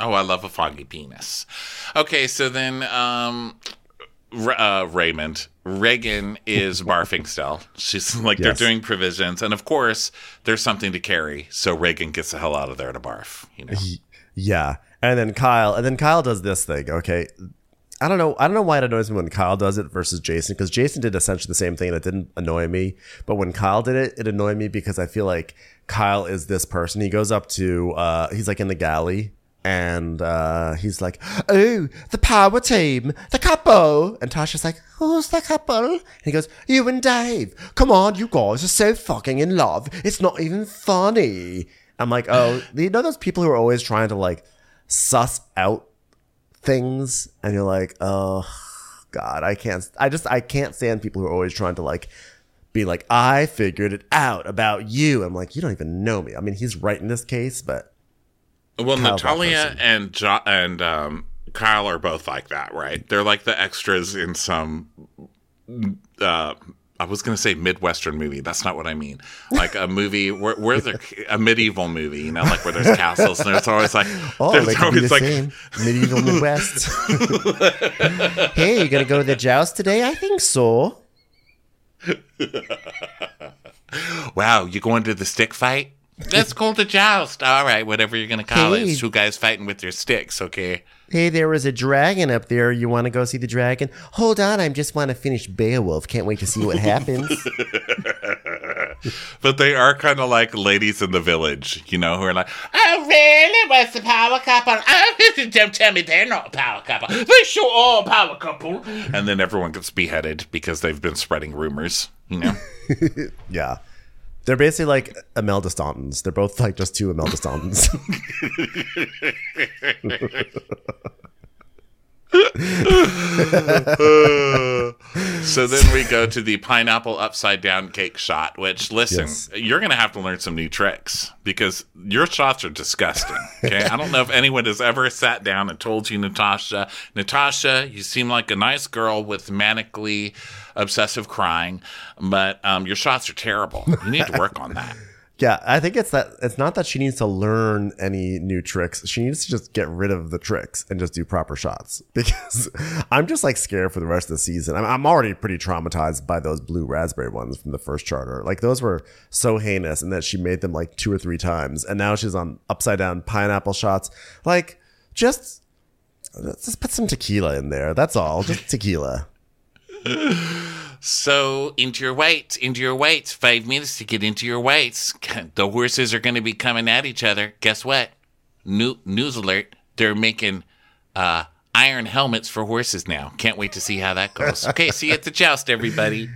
Oh, I love a foggy penis. Okay, so then um, uh, Raymond Raygan is [laughs] barfing still. She's like they're doing provisions, and of course there's something to carry. So Raygan gets the hell out of there to barf. You know, yeah, and then Kyle, and then Kyle does this thing. Okay, I don't know. I don't know why it annoys me when Kyle does it versus Jason because Jason did essentially the same thing and it didn't annoy me. But when Kyle did it, it annoyed me because I feel like Kyle is this person. He goes up to, uh, he's like in the galley and uh, he's like, "Oh, the power team, the couple." And Tasha's like, "Who's the couple?" And he goes, "You and Dave. Come on, you guys are so fucking in love. It's not even funny." I'm like, "Oh, [sighs] you know those people who are always trying to like suss out things and you're like oh god i can't i just i can't stand people who are always trying to like be like i figured it out about you i'm like you don't even know me i mean he's right in this case but well, that Natalia and jo- and um, Kyle are both like that, right? They're like the extras in some. Uh, I was going to say midwestern movie. That's not what I mean. Like a movie where, where the a medieval movie, you know, like where there's castles and there's always like oh there's be the like same medieval midwest [laughs] hey you gonna go to the joust today i think so Wow, you going to the stick fight? That's called a joust. All right, whatever you're gonna call it. It's two guys fighting with their sticks. Okay. hey there was a dragon up there you want to go see the dragon hold on i just want to finish beowulf can't wait to see what happens [laughs] But they are kind of like ladies in the village, you know, who are like, Oh, really? Where's the power couple? Oh, don't tell me they're not a power couple. They sure are a power couple. and then everyone gets beheaded because they've been spreading rumors, you know. [laughs] yeah they're basically like Imelda Stauntons. They're both like just two Imelda Stauntons. [laughs] [laughs] [laughs] so then we go to the pineapple upside down cake shot, which listen, Yes. you're going to have to learn some new tricks because your shots are disgusting. Okay. I don't know if anyone has ever sat down and told you, Natasha, Natasha, you seem like a nice girl with manically obsessive crying, but um, your shots are terrible. You need to work on that. Yeah, I think it's that it's not that she needs to learn any new tricks. She needs to just get rid of the tricks and just do proper shots [laughs] because I'm just like scared for the rest of the season. I'm, I'm already pretty traumatized by those blue raspberry ones from the first charter. Like those were so heinous and that she made them like two or three times and now she's on upside down pineapple shots. Like just just put some tequila in there. That's all. Just tequila. [laughs] So into your weights, into your weights. Five minutes to get into your weights. [laughs] The horses are going to be coming at each other. Guess what? New, news alert: they're making uh, iron helmets for horses now. Can't wait to see how that goes. Okay, see you at the joust, everybody.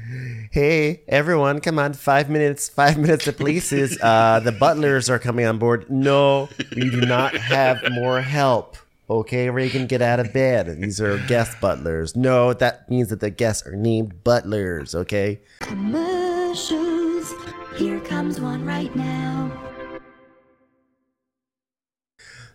Hey, everyone, come on. Five minutes, five minutes of polices. Uh, the butlers are coming on board. No, we do not have more help. Okay, Raygan, get out of bed. These are guest butlers. No, that means that the guests are named butlers, okay? Commercials. Here comes one right now.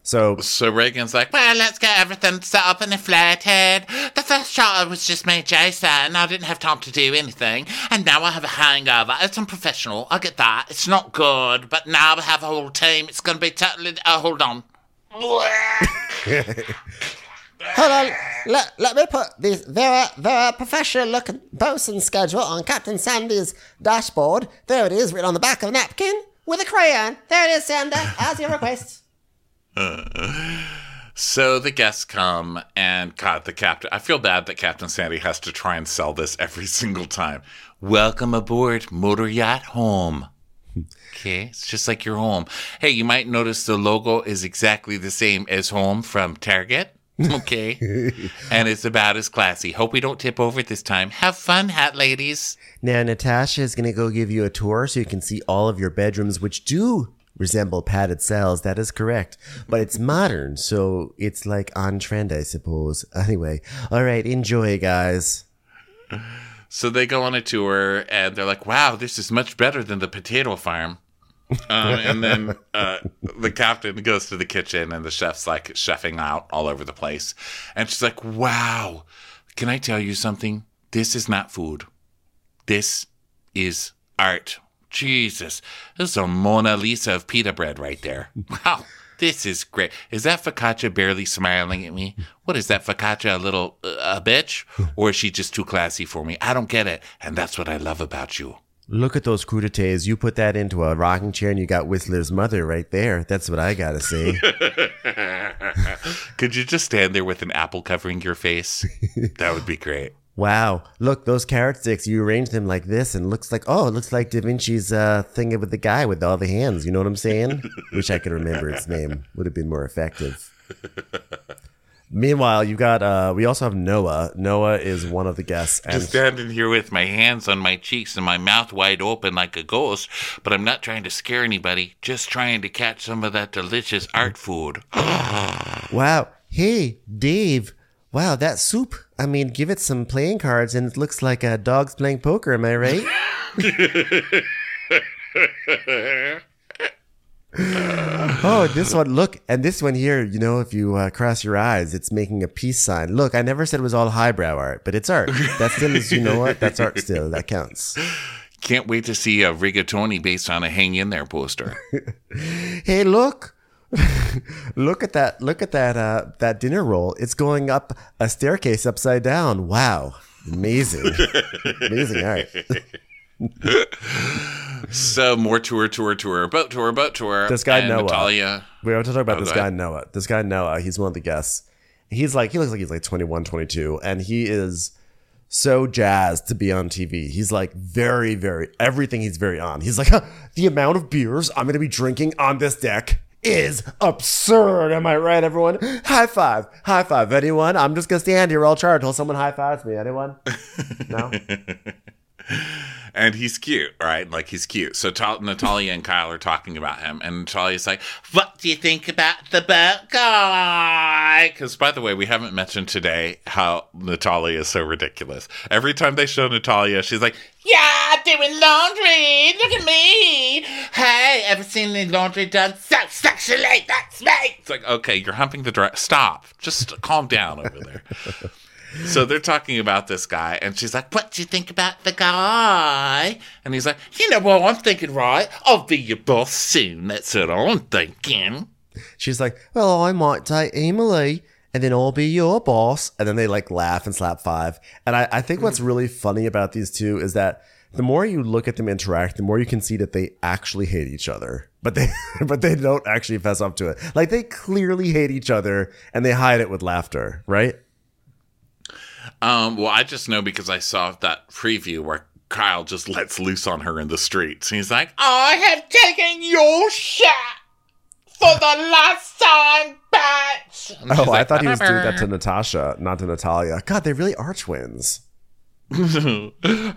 So, So Raygan's like, Well, let's get everything set up and inflated. The first shot was just me, Jason. and I didn't have time to do anything. And now I have a hangover. It's unprofessional. I get that. It's not good. But now I have a whole team. It's going to be totally. Uh, hold on. Hold on, let, let me put the very, very professional looking bosun schedule on Captain Sandy's dashboard. There it is, written on the back of a napkin with a crayon. There it is, Sandy, as your request. [laughs] So the guests come, and God, the captain. I feel bad that Captain Sandy has to try and sell this every single time. Welcome aboard, motor yacht home. Okay, it's just like your home. Hey, you might notice the logo is exactly the same as home from Target. [laughs] Okay, and it's about as classy. Hope we don't tip over this time. Have fun, hat ladies. now Natasha is going to go give you a tour so you can see all of your bedrooms, which do resemble padded cells. That is correct. But it's modern, so it's like on trend, I suppose. Anyway, all right, enjoy, guys. So they go on a tour and they're like, wow, this is much better than the potato farm. Um, [laughs] and then uh, the captain goes to the kitchen and the chef's like chefing out all over the place. And she's like, wow, can I tell you something? This is not food. This is art. Jesus, this is a Mona Lisa of pita bread right there. Wow, this is great. Is that focaccia barely smiling at me? What is that focaccia, a little uh, a bitch, or is she just too classy for me? I don't get it, and that's what I love about you. Look at those crudités. You put that into a rocking chair and you got Whistler's mother right there. That's what I got to say. [laughs] Could you just stand there with an apple covering your face? [laughs] That would be great. Wow. Look, those carrot sticks, you arrange them like this and looks like, oh, it looks like Da Vinci's uh, thing with the guy with all the hands. You know what I'm saying? [laughs] Wish I could remember its name. Would have been more effective. Meanwhile, you've got, uh, we also have Noah. Noah is one of the guests. And Just standing here with my hands on my cheeks and my mouth wide open like a ghost, but I'm not trying to scare anybody, just trying to catch some of that delicious art food. [gasps] wow. Hey, Dave. Wow, that soup. I mean, give it some playing cards and it looks like a dogs playing poker. Am I right? [laughs] [laughs] oh, this one, look, and this one here, you know, if you uh, cross your eyes, it's making a peace sign. Look, I never said it was all highbrow art, but it's art. That still is, you know what? That's art still. That counts. [laughs] Can't wait to see a rigatoni based on a hang in there poster. [laughs] Hey, look. [laughs] look at that. Look at that uh that dinner roll. It's going up a staircase upside down. Wow. Amazing. Amazing art. So more tour, tour, tour, boat tour, boat tour. This guy and Noah. Natalia. We have to talk about Oh, this guy. Noah. This guy Noah, he's one of the guests. He's like he looks like he's like 21, 22 and he is so jazzed to be on TV. He's like very very everything he's very on. He's like "Huh, the amount of beers I'm going to be drinking on this deck is absurd. Am I right everyone? High five. High five anyone? I'm just going to stand here all charged until someone high fives me. Anyone? No. [laughs] [laughs] and he's cute, right? Like he's cute. So Ta- Natalia and Kyle are talking about him, and Natalia's like, "What do you think about the boat guy?" Because by the way, we haven't mentioned today how Natalia is so ridiculous. Every time they show Natalia, she's like, Yeah, doing laundry. Look at me. Hey, ever seen any laundry done so sexually? That's me. "It's like, okay, you're humping the dry. Stop. Just calm down over there." [laughs] So they're talking about this guy, and she's like, "What do you think about the guy?" And he's like, "You know what I'm thinking, right? I'll be your boss soon. That's what I'm thinking." She's like, well, I might date Emily and then I'll be your boss. And then they like laugh and slap five. And I, I think what's really funny about these two is that the more you look at them interact, the more you can see that they actually hate each other. But they [laughs] but they don't actually fess up to it. Like they clearly hate each other and they hide it with laughter, right? Um, well, I just know because I saw that preview where Kyle just lets loose on her in the streets. He's like, I have taken your shit for the last time, bitch. Oh, I like, thought he was doing that to Natasha, not to Natalia. God, they really are twins. [laughs] oh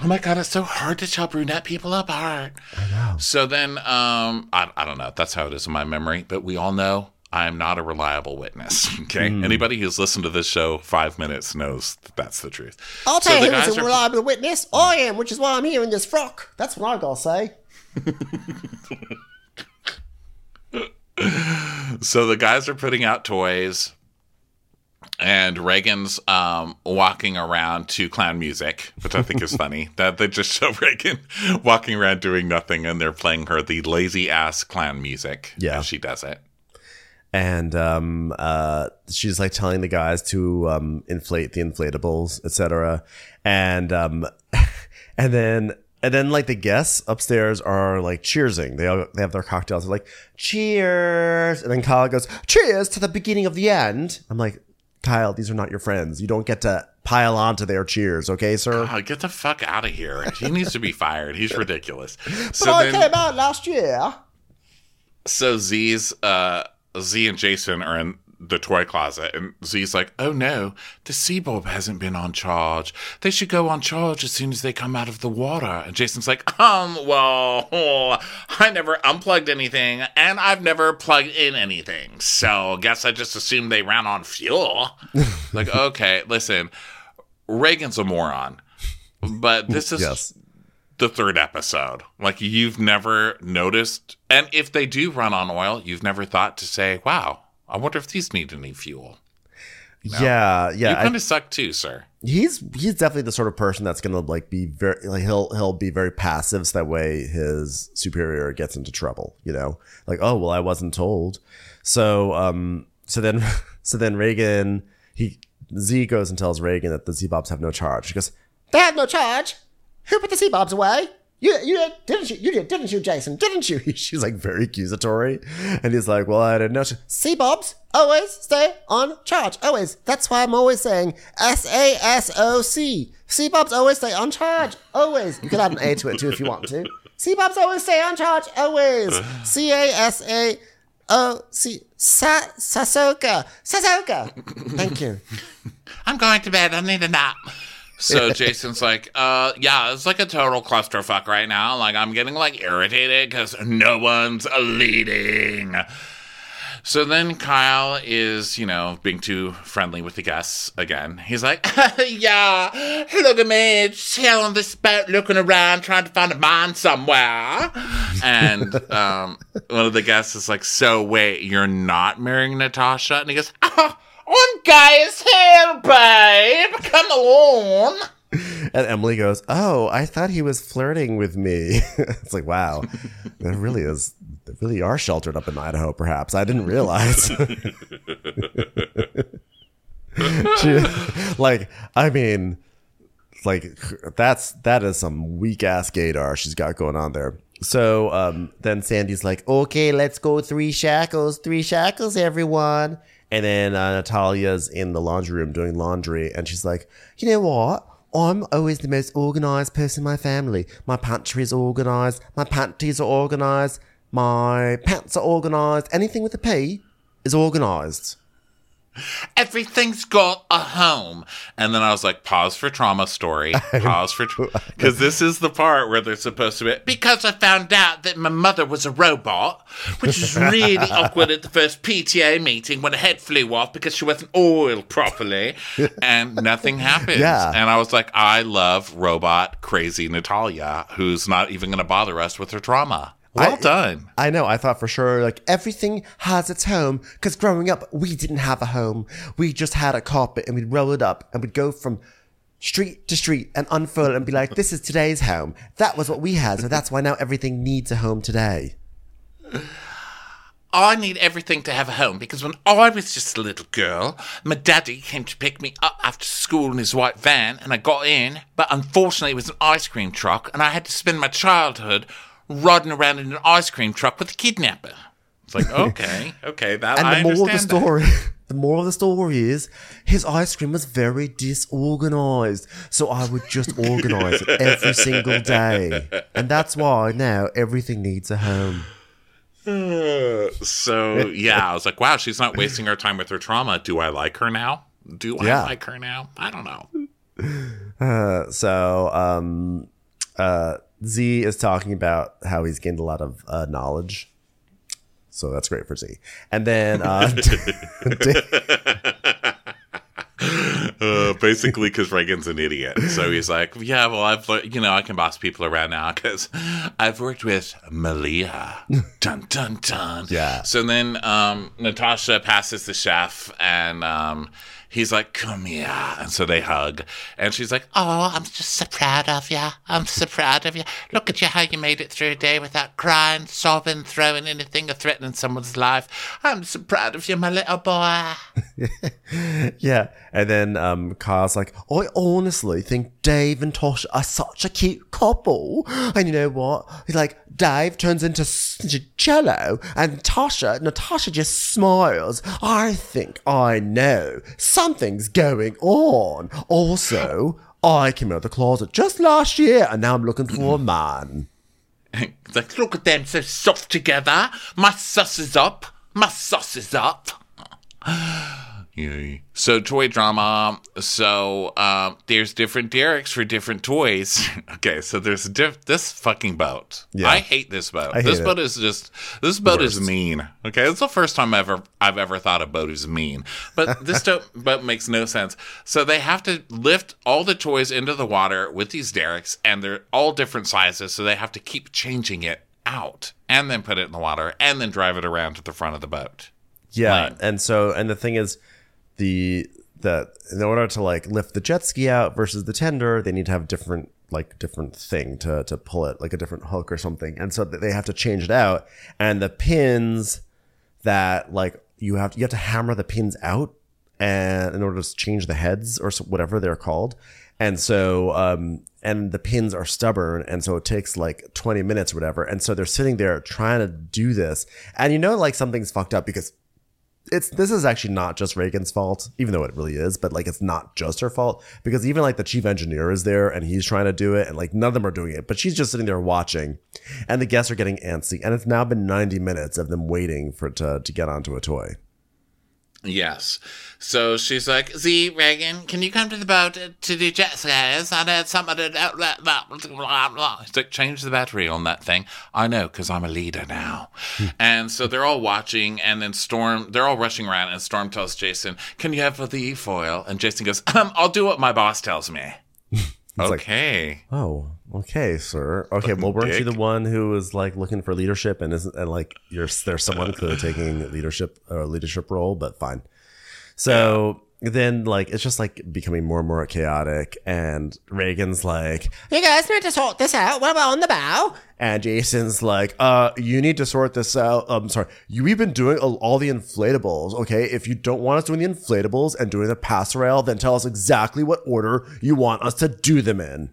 my god, it's so hard to tell brunette people apart. I know. So then, um, I, I don't know. That's how it is in my memory. But we all know I am not a reliable witness. [laughs] Okay, Hmm. anybody who's listened to this show five minutes knows that that's the truth. I'll So tell the you who's guys a are- reliable witness. I am, which is why I'm here in this frock. That's what I gotta say. [laughs] So the guys are putting out toys, and Raygan's um, walking around to clown music, which I think is [laughs] funny. That they just show Raygan walking around doing nothing, and they're playing her the lazy ass clown music. Yeah. as she does it. And um, uh, she's like telling the guys to um, inflate the inflatables, etc. And um, [laughs] and then and then like the guests upstairs are like cheersing. They all, they have their cocktails. They're like cheers, and then Kyle goes cheers to the beginning of the end. I'm like. Kyle, these are not your friends. You don't get to pile onto their cheers, okay, sir? Get the fuck out of here! He needs to be fired. He's ridiculous. [laughs] But So I then, came out last year. so Z's uh Z and Jason are in the toy closet and Z's like, "Oh no, the sea Seabob hasn't been on charge. They should go on charge as soon as they come out of the water." And Jason's like, "Um, well, I never unplugged anything and I've never plugged in anything. So, guess I just assumed they ran on fuel." [laughs] like, "Okay, listen. Raygan's a moron." But this is yes. The third episode. Like you've never noticed, and if they do run on oil, you've never thought to say, "Wow, I wonder if these need any fuel." Yeah, yeah. you kind of suck too, sir. he's he's definitely the sort of person that's gonna like be very like he'll he'll be very passive so that way his superior gets into trouble you know like oh well i wasn't told so um so then [laughs] so then raygan he z goes and tells raygan that the Seabobs have no charge he goes They have no charge. Who put the sea bobs away? You, you did, didn't you? You did, didn't you, Jason? Didn't you? [laughs] she's like very accusatory and he's like well i didn't know Sea bobs always stay on charge. Always. That's why I'm always saying S A S O C. Sea bobs always stay on charge. Always. You could add an A to it too if you want to. Sea bobs always stay on charge. Always. C A S A O C. Sa Sasoka. Sasoka. Thank you. [laughs] I'm going to bed. I need a nap. So [laughs] Jason's like, uh, yeah, it's like a total clusterfuck right now. Like I'm getting like irritated because no one's leading. So then Kyle is, you know, being too friendly with the guests again. He's like, [laughs] yeah, look at me, chilling on this boat, looking around, trying to find a mine somewhere. and um, one of the guests is like, so wait, you're not marrying Natasha? And he goes, [laughs] I'm gay as hell, babe. Come on. and emily goes oh i thought he was flirting with me. [laughs] It's like wow that really is they really are sheltered up in idaho perhaps. I didn't realize. [laughs] She- like i mean like that's that is some weak ass gaydar she's got going on there. So um then sandy's like okay let's go three shackles three shackles everyone and then uh, natalia's in the laundry room doing laundry and she's like you know what I'm always the most organized person in my family. My pantry is organized. My panties are organized. My pants are organized. Anything with a P is organized. Everything's got a home. And then I was like, pause for trauma story. Pause for because [laughs] this is the part where they're supposed to be. Because I found out that my mother was a robot, which was really [laughs] awkward at the first PTA meeting when her head flew off because she wasn't oiled properly. and nothing happened. Yeah. And I was like, I love robot crazy Natalia, who's not even going to bother us with her trauma. Well I- done. I know. I thought for sure, like, everything has its home. Because growing up, we didn't have a home. We just had a carpet and we'd roll it up and we'd go from street to street and unfurl it and be like, this is today's home. That was what we had. So that's why now everything needs a home today. I need everything to have a home because when I was just a little girl, my daddy came to pick me up after school in his white van, and I got in, but unfortunately it was an ice cream truck, and I had to spend my childhood riding around in an ice cream truck with a kidnapper. It's like, [laughs] okay, okay, that And I the moral of the that. story, [laughs] the moral of the story is his ice cream was very disorganized. So I would just [laughs] organize it every single day. And that's why now everything needs a home. Uh, [sighs] so yeah, I was like, wow, she's not wasting her time with her trauma. Do I like her now? Do I Yeah. like her now? I don't know. [sighs] Uh, so um, uh, Z is talking about how he's gained a lot of uh, knowledge. So that's great for Z. And then uh, [laughs] Uh, basically, because Raygan's an idiot. So he's like, yeah, well, I've, le- you know, I can boss people around now because I've worked with Malia. Dun, dun, dun. Yeah. So then um, Natasha passes the chef and um, he's like, come here. And so they hug. And she's like, Oh, I'm just so proud of you. I'm so proud of you. Look at you, how you made it through a day without crying, sobbing, throwing anything or threatening someone's life. I'm so proud of you, my little boy. [laughs] yeah. And then um, Carl's like, I honestly think Dave and Tosh are such a cute couple. And you know what? He's like, Dave turns into jello and Tasha, Natasha just smiles. I think I know something's going on. Also, I came out of the closet just last year and now I'm looking for a man. [laughs] Like, look at them so soft together. My sus is up. My sus is up. Yay. So toy drama. So um, there's different derricks for different toys. [laughs] okay, so there's diff- this fucking boat. Yeah. I hate this boat. Hate this it. boat is just this boat is mean. Okay, it's the first time ever I've ever thought a boat is mean. But this [laughs] do- boat makes no sense. So they have to lift all the toys into the water with these derricks, and they're all different sizes. So they have to keep changing it out, and then put it in the water, and then drive it around to the front of the boat. Yeah, Lame. and so and the thing is, the in order to like lift the jet ski out versus the tender, they need to have different like different thing to to pull it, like a different hook or something, and so they have to change it out. And the pins that like you have you have to hammer the pins out, and in order to change the heads or whatever they're called. And so, um, and the pins are stubborn, and so it takes like 20 minutes or whatever. And so they're sitting there trying to do this, and you know, like something's fucked up because it's this is actually not just Raygan's fault, even though it really is, but like it's not just her fault because even like the chief engineer is there and he's trying to do it and like none of them are doing it, but she's just sitting there watching and the guests are getting antsy and it's now been 90 minutes of them waiting for to to get onto a toy. Yes. So she's like, Z, Raygan, can you come to the boat to do jet skis? I need something to. Blah, blah, blah, like, change the battery on that thing. I know, because I'm a leader now. and so they're all watching, and then Storm, they're all rushing around, and Storm tells Jason, can you have the e-foil? And Jason goes, um, I'll do what my boss tells me. [laughs] like- okay. Oh, okay, sir. Okay, well, weren't you the one who was like looking for leadership and isn't and like you're there's someone clearly taking leadership or leadership role, but fine. So then like it's just like becoming more and more chaotic and Raygan's like You guys need to sort this out. What about on the bow? and Jason's like, uh, you need to sort this out. I'm sorry. You, we've been doing all, all the inflatables. Okay. If you don't want us doing the inflatables and doing the passerelle, then tell us exactly what order you want us to do them in.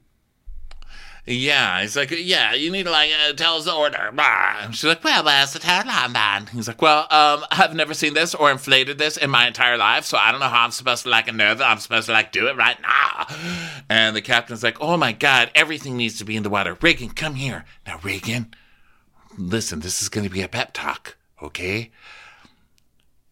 Yeah, he's like, yeah, you need to like uh, tell us the order. And she's like, well, where's the then? He's like, well, um, I've never seen this or inflated this in my entire life, so I don't know how I'm supposed to like know that I'm supposed to like do it right now. And the captain's like, oh my god, everything needs to be in the water. Raygan, come here now, Raygan. Listen, this is going to be a pep talk, okay?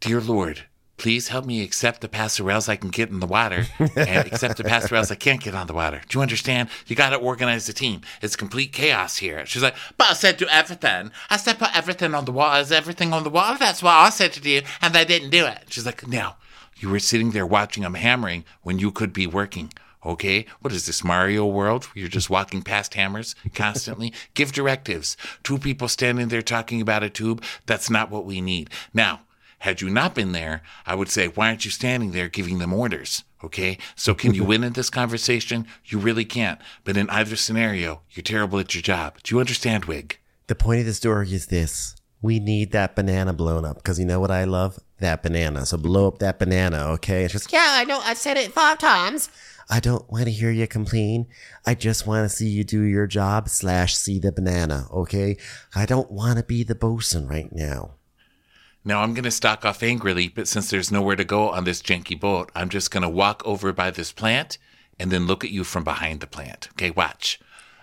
Dear Lord, please help me accept the passerelles I can get in the water and [laughs] accept the passerelles I can't get on the water. Do you understand? You got to organize the team. It's complete chaos here. She's like, but I said do everything. I said put everything on the water. Is everything on the water? That's what I said to do, and they didn't do it. She's like, no, you were sitting there watching them hammering when you could be working. Okay? What is this, Mario World? You're just walking past hammers constantly? [laughs] Give directives. Two people standing there talking about a tube, that's not what we need. Now, had you not been there, I would say, why aren't you standing there giving them orders? Okay? So can you [laughs] win in this conversation? You really can't. But in either scenario, you're terrible at your job. Do you understand, Wig? The point of the story is this. We need that banana blown up because you know what I love? That banana. So blow up that banana, okay? It's just, Yeah, I know. I've said it five times. I don't want to hear you complain. I just want to see you do your job slash see the banana, okay? I don't want to be the bosun right now. Now I'm going to stalk off angrily, but since there's nowhere to go on this janky boat, I'm just going to walk over by this plant and then look at you from behind the plant. Okay, watch.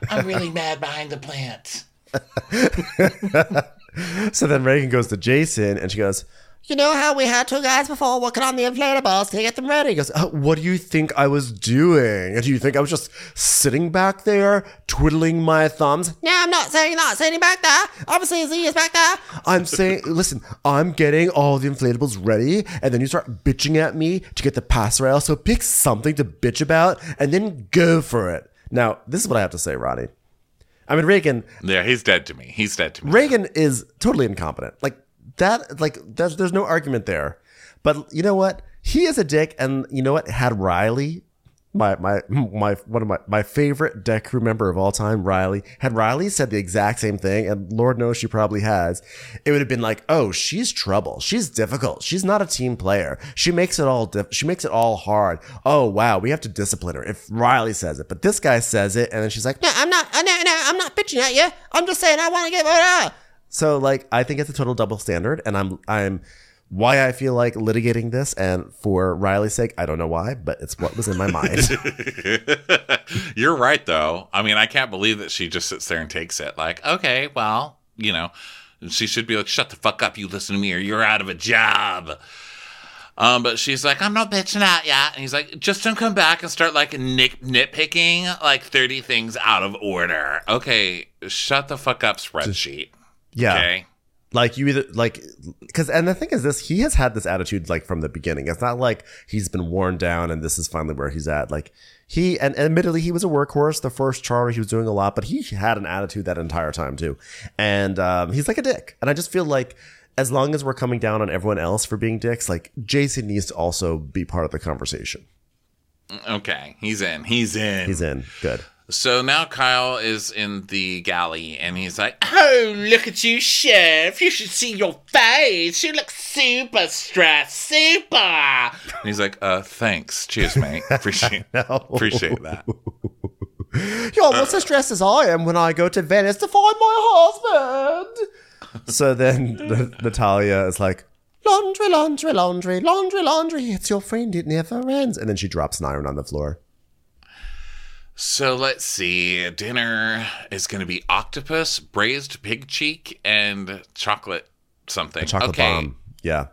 I'm really mad behind the plant. [laughs] So then Raygan goes to Jason and she goes, You know how we had two guys before working on the inflatables to get them ready? he goes, "Uh, What do you think I was doing? Do you think I was just sitting back there twiddling my thumbs? No, I'm not saying not sitting back there. Obviously, Z is back there. I'm saying, [laughs] listen, I'm getting all the inflatables ready, and then you start bitching at me to get the passerelle. So pick something to bitch about and then go for it. Now, this is what I have to say, Ronnie. I mean, Raygan, Yeah, he's dead to me. He's dead to me. Raygan is totally incompetent. Like that, like there's there's no argument there. But you know what? He is a dick, and you know what? Had Riley, my my my one of my my favorite deck crew member of all time, Riley, had Riley said the exact same thing, and Lord knows she probably has, it would have been like, oh, she's trouble. She's difficult. She's not a team player. She makes it all diff- she makes it all hard. Oh wow, we have to discipline her. If Riley says it, but this guy says it, and then she's like, No, I'm not. No, no, I'm not bitching at you. I'm just saying I want to get more. So like I think it's a total double standard and I'm I'm why I feel like litigating this and for Riley's sake, I don't know why, but it's what was in my mind. [laughs] You're right, though. I mean, I can't believe that she just sits there and takes it. Like, okay, well, you know, she should be like, shut the fuck up, you listen to me, or you're out of a job. Um, but she's like, I'm not bitching at ya. And he's like, just don't come back and start like nit- nitpicking like 30 things out of order. Okay, shut the fuck up, spreadsheet. Yeah. Okay. Like you either like because and the thing is this he has had this attitude like from the beginning. It's not like he's been worn down and this is finally where he's at. Like he and admittedly he was a workhorse the first charter he was doing a lot, but he had an attitude that entire time too. And um, he's like a dick. And I just feel like as long as we're coming down on everyone else for being dicks, like Jason needs to also be part of the conversation. Okay, he's in. He's in. He's in. Good. So now Kyle is in the galley and he's like, Oh, look at you, Chef. You should see your face. You look super stressed. Super. And he's like, Uh, thanks. Cheers, mate. [laughs] Appreciate, appreciate that. [laughs] You're almost as stressed as I am when I go to Venice to find my husband. [laughs] so then the, Natalia is like, laundry, laundry, laundry, laundry, laundry. It's your friend. It never ends. And then she drops an iron on the floor. So let's see. Dinner is going to be octopus, braised pig cheek, and chocolate something. Chocolate okay. bomb. Yeah.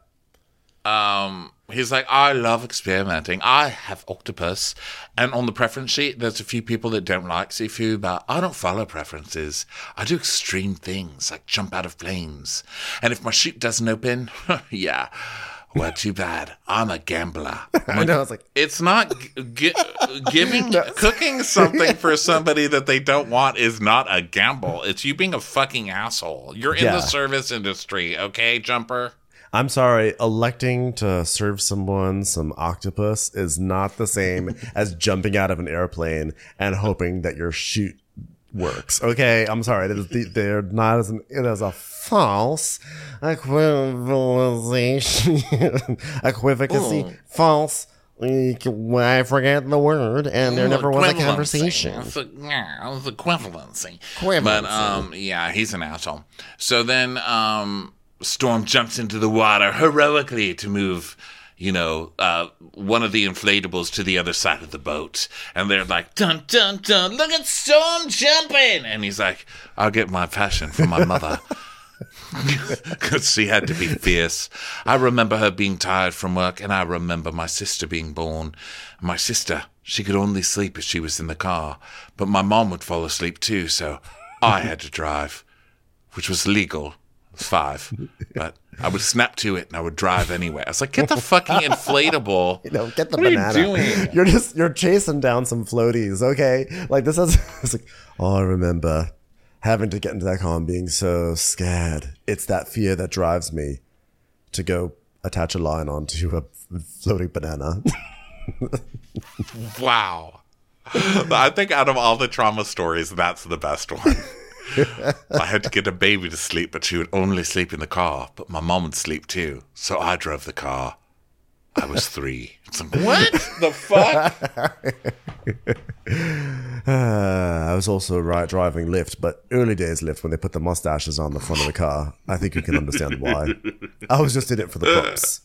Um, he's like, I love experimenting. I have octopus, and on the preference sheet, there's a few people that don't like seafood, but I don't follow preferences. I do extreme things like jump out of planes, and if my chute doesn't open, [laughs] yeah. Well, too bad. I'm a gambler. I'm [laughs] I know. I was like, it's not gi- giving [laughs] cooking something for [laughs] somebody that they don't want is not a gamble. It's you being a fucking asshole. You're in Yeah. the service industry, okay, jumper? I'm sorry, electing to serve someone some octopus is not the same as jumping out of an airplane and hoping that your chute works. Okay, I'm sorry. That is the- They're not as an, it is a false equivalization, [laughs] equivocacy, false. I forget the word, and there never was a conversation. It's a- yeah, it's equivalency. Equivalency. But um, yeah, he's an asshole. So then um, Storm jumps into the water heroically to move. You know, uh, one of the inflatables to the other side of the boat, and they're like, "Dun dun dun! Look at Storm jumping!" And he's like, "I'll get my passion from my mother." [laughs] because she had to be fierce. I remember her being tired from work, and I remember my sister being born. My sister, she could only sleep if she was in the car, but my mom would fall asleep too, so I had to drive, which was legal five. But I would snap to it and I would drive anyway. I was like, get the fucking inflatable. [laughs] You know, get the What are you banana. doing? You're just you're chasing down some floaties, okay? Like this is [laughs] it's like, oh, I remember having to get into that car and being so scared. It's that fear that drives me to go attach a line onto a floating banana. [laughs] Wow. I think out of all the trauma stories, that's the best one. I had to get a baby to sleep, but she would only sleep in the car. But my mom would sleep too, so I drove the car. I was three. Like, what the fuck? Uh, [laughs] I was also right driving Lyft, but early days Lyft when they put the mustaches on the front of the car. I think you can understand why. I was just in it for the pups.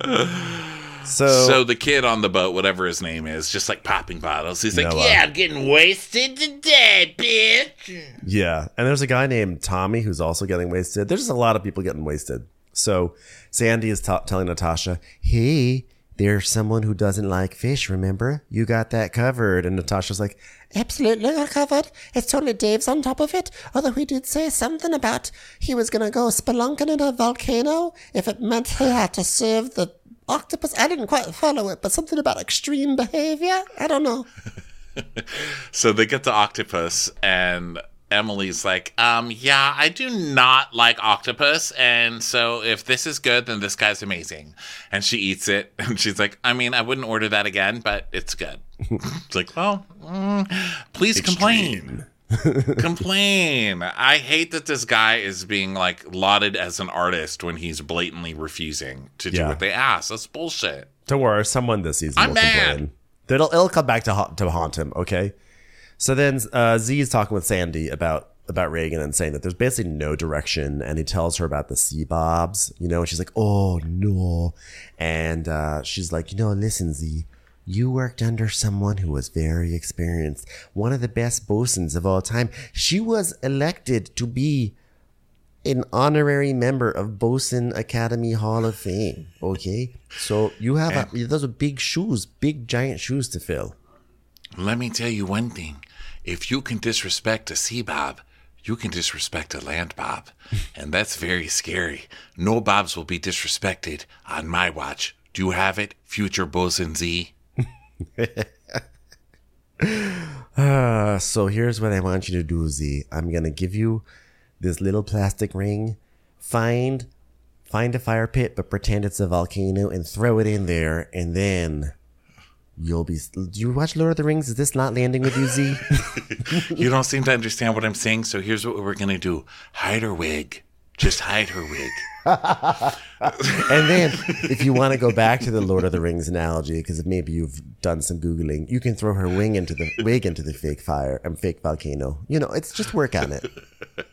[laughs] So, So the kid on the boat, whatever his name is, just like popping bottles. He's like, Noah. "Yeah, uh, I'm getting wasted today, bitch." yeah, and there's a guy named Tommy who's also getting wasted. There's just a lot of people getting wasted. So Sandy is ta telling Natasha, "Hey, there's someone who doesn't like fish. Remember, you got that covered." And Natasha's like, Absolutely not covered. It's totally Dave's on top of it. Although he did say something about he was gonna go spelunking in a volcano if it meant he had to serve the octopus. I didn't quite follow it, but something about extreme behavior. I don't know. [laughs] So they get to octopus, and Emily's like, "Um, yeah, I do not like octopus, and so if this is good, then this guy's amazing." And she eats it, [laughs] and she's like, "I mean, I wouldn't order that again, but it's good." [laughs] it's like, well, mm, please complain. Complain. I hate that this guy is being like lauded as an artist when he's blatantly refusing to do Yeah. what they ask. That's bullshit. Don't worry, someone this season I'm will mad. complain. It'll, it'll come back to ha- to haunt him. Okay. So then uh, Z is talking with Sandy about about Raygan and saying that there's basically no direction, and he tells her about the Seabobs. You know, and she's like, "Oh no," and uh, she's like, "You know, listen, Z." You worked under someone who was very experienced, one of the best bosuns of all time. She was elected to be an honorary member of Bosun Academy Hall of Fame. Okay, so you have a, those are big shoes, big giant shoes to fill. Let me tell you one thing. If you can disrespect a sea bob, you can disrespect a land bob. [laughs] And that's very scary. No bobs will be disrespected on my watch. Do you have it, future bosun Z? Uh, so here's what I want you to do, Z. I'm gonna give you this little plastic ring. Find find a fire pit, but pretend it's a volcano and throw it in there, and then you'll be. Do you watch Lord of the Rings? Is this not landing with you, Z? [laughs] You don't seem to understand what I'm saying, so here's what we're gonna do. Hide her wig. Just hide her wig. And then, if you want to go back to the Lord of the Rings analogy, because maybe you've done some googling, you can throw her wing into the wig into the fake fire and fake volcano. You know, it's just work on it.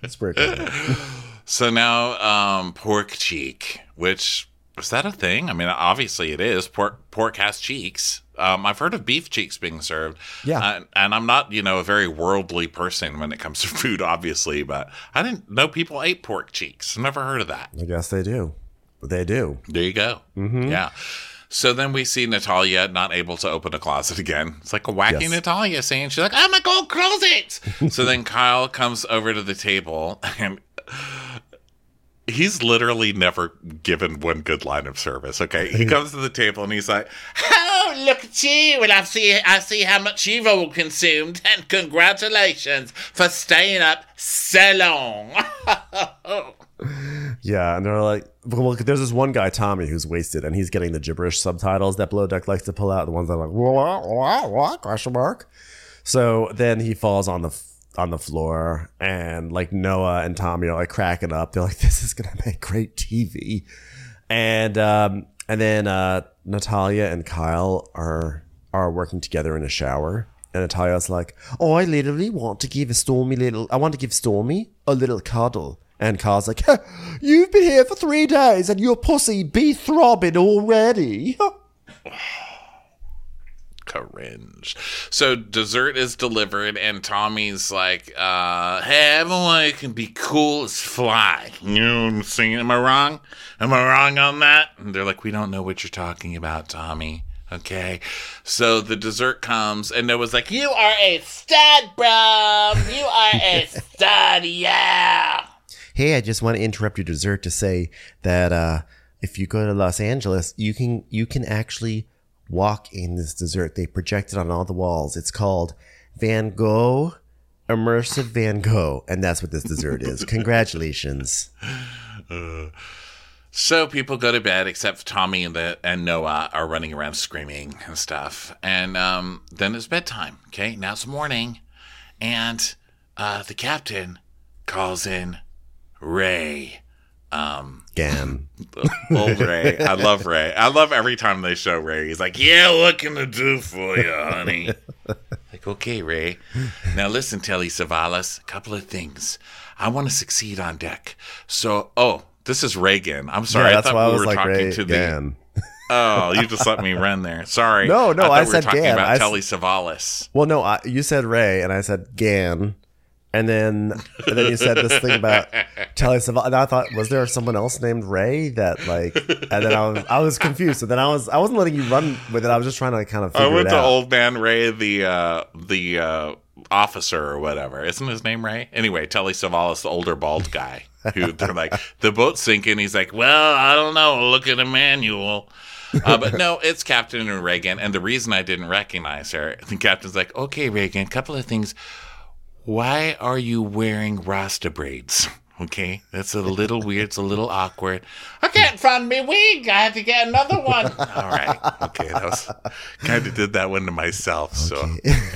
Let's work on it. [laughs] So now, um, pork cheek, which is that a thing? I mean, obviously it is. Pork pork has cheeks. Um, I've heard of beef cheeks being served. Yeah. Uh, and I'm not, you know, a very worldly person when it comes to [laughs] food, obviously, but I didn't know people ate pork cheeks. Never heard of that. I guess they do. They do. There you go. Mhm. Yeah. So then we see Natalia not able to open a closet [laughs] again. It's like a wacky Yes. Natalia saying she's like, "Oh my god, closet!" [laughs] so then Kyle comes over to the table and he's literally never given one good line of service. Okay, he comes to the table and he's like, Oh, look at you. Well, I see, I see how much you've all consumed, [laughs] and congratulations for staying up so long. [laughs] Yeah, and they're like, well, there's this one guy, Tommy, who's wasted, and he's getting the gibberish subtitles that Below Deck likes to pull out, the ones that are like, what, what, what, question mark. So then he falls on the on the floor, and like Noah and Tommy are like cracking up. They're like, this is gonna make great TV, and um, and then uh, Natalia and Kyle are are working together in a shower. And Natalia's like, "Oh, I literally want to give a Stormy little. I want to give Stormy a little cuddle." And Kyle's like, "You've been here for three days, and your pussy be throbbing already." [laughs] cringe. So dessert is delivered, and Tommy's like, uh, "Hey, everyone can be cool as fly." You know what I'm saying? Am I wrong? Am I wrong on that? And they're like, "We don't know what you're talking about, Tommy." Okay, so the dessert comes, and Noah's like, "You you are a stud, bro. You are a [laughs] stud, yeah. Hey, I just want to interrupt your dessert to say that uh, if you go to Los Angeles, you can you can actually walk in this dessert. They project it on all the walls. It's called Van Gogh Immersive Van Gogh, and that's what this dessert is. [laughs] Congratulations. So people go to bed, except Tommy and the and Noah are running around screaming and stuff. And um, then it's bedtime. Okay, now it's morning, and uh, the captain calls in Ray. Um, Gan. old [laughs] Ray. I love Ray. I love every time they show Ray. He's like, "Yeah, what can I do for you, honey?" [laughs] like, okay, Ray. Now listen, Telly Savalas. A couple of things. I want to succeed on deck. So, oh, this is Reagan. I'm sorry. Yeah, I that's thought why I we was were like talking Ray to the. [laughs] Oh, you just let me run there. Sorry. No, no, thought I we were said talking Gan. about I Telly Savalas. Well, no, I, you said Ray, and I said Gan, and then and then you said this thing about [laughs] Telly Savalas. And I thought, was there someone else named Ray that like? And then I was I was confused. So then I was I wasn't letting you run with it. I was just trying to kind of I went it to out. old man Ray, the uh, the uh, officer or whatever. Isn't his name Ray? Anyway, Telly Savalas, the older bald guy, who they're like the boat's sinking. He's like, well, I don't know. Look at the manual. Uh, but no, it's Captain Raygan. And the reason I didn't recognize her, the captain's like, okay, Raygan, a couple of things. Why are you wearing Rasta braids? [laughs] Okay, that's a little weird. It's a little awkward. I can't find me wig. I had to get another one. [laughs] All right, okay, that was kind of did that one to myself. So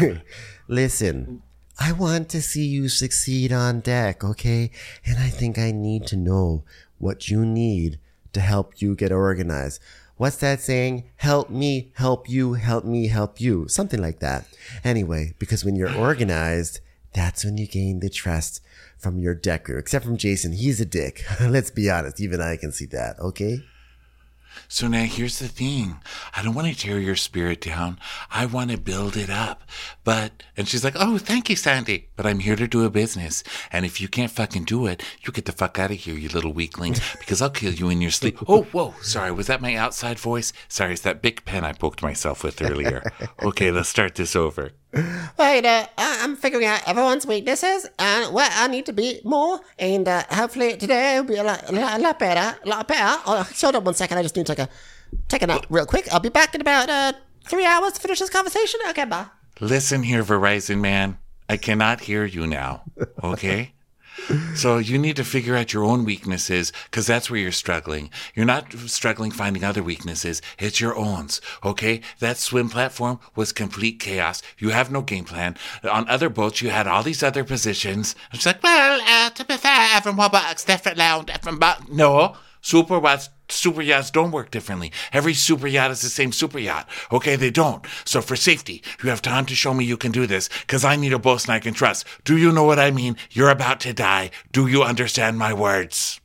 [laughs] Listen, I want to see you succeed on deck, okay? And I think I need to know what you need to help you get organized. What's that saying? Help me, help you, help me, help you. Something like that. Anyway, because when you're organized, that's when you gain the trust from your deck crew. Except from Jason, he's a dick. [laughs] Let's be honest, even I can see that, okay? So now here's the thing. I don't want to tear your spirit down. I want to build it up. But, and she's like, oh, thank you, Sandy. But I'm here to do a business. And if you can't fucking do it, you get the fuck out of here, you little weaklings, [laughs] because I'll kill you in your sleep. Oh, whoa. Sorry. Was that my outside voice? Sorry. It's that big pen I poked myself with earlier. [laughs] Okay. Let's start this over. [laughs] Right, uh, I'm figuring out everyone's weaknesses and where I need to be more, and uh, hopefully today will be a lot, a lot, a lot better, a lot better. Oh, hold on one second, I just need to take a take a nap real quick. I'll be back in about uh, three hours to finish this conversation. Okay, bye. Listen here, Verizon man. I cannot hear you now. Okay? [laughs] so you need to figure out your own weaknesses because that's where you're struggling. You're not struggling finding other weaknesses. It's your own. Okay? That swim platform was complete chaos. You have no game plan. On other boats, you had all these other positions. It's like, Well, uh, to be fair, everyone works differently on different but no, super yachts, super yachts don't work differently. Every super yacht is the same super yacht. Okay, they don't. So for safety, you have time to show me you can do this, because I need a bosun I can trust. Do you know what I mean? You're about to die. Do you understand my words?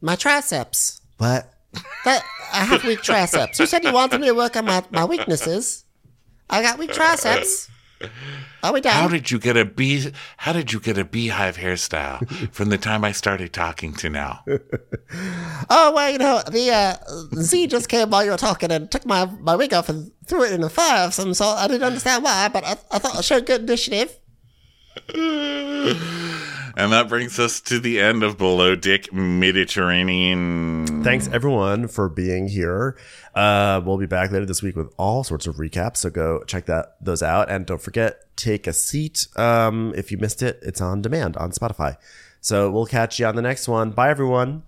My triceps. What? That, I have weak triceps. You said you wanted me to work on my, my weaknesses. I got weak triceps. Are we done? How did you get a bee? How did you get a beehive hairstyle from the time I started talking to now? [laughs] Oh well, you know the uh, Z just came while you were talking and took my, my wig off and threw it in the fire of some sort. I didn't understand why, but I, I thought I showed good initiative. [laughs] And that brings us to the end of Below Dick Mediterranean. Thanks everyone for being here. Uh, we'll be back later this week with all sorts of recaps. So go check that those out, and don't forget take a seat. Um, if you missed it, it's on demand on Spotify. So we'll catch you on the next one. Bye everyone.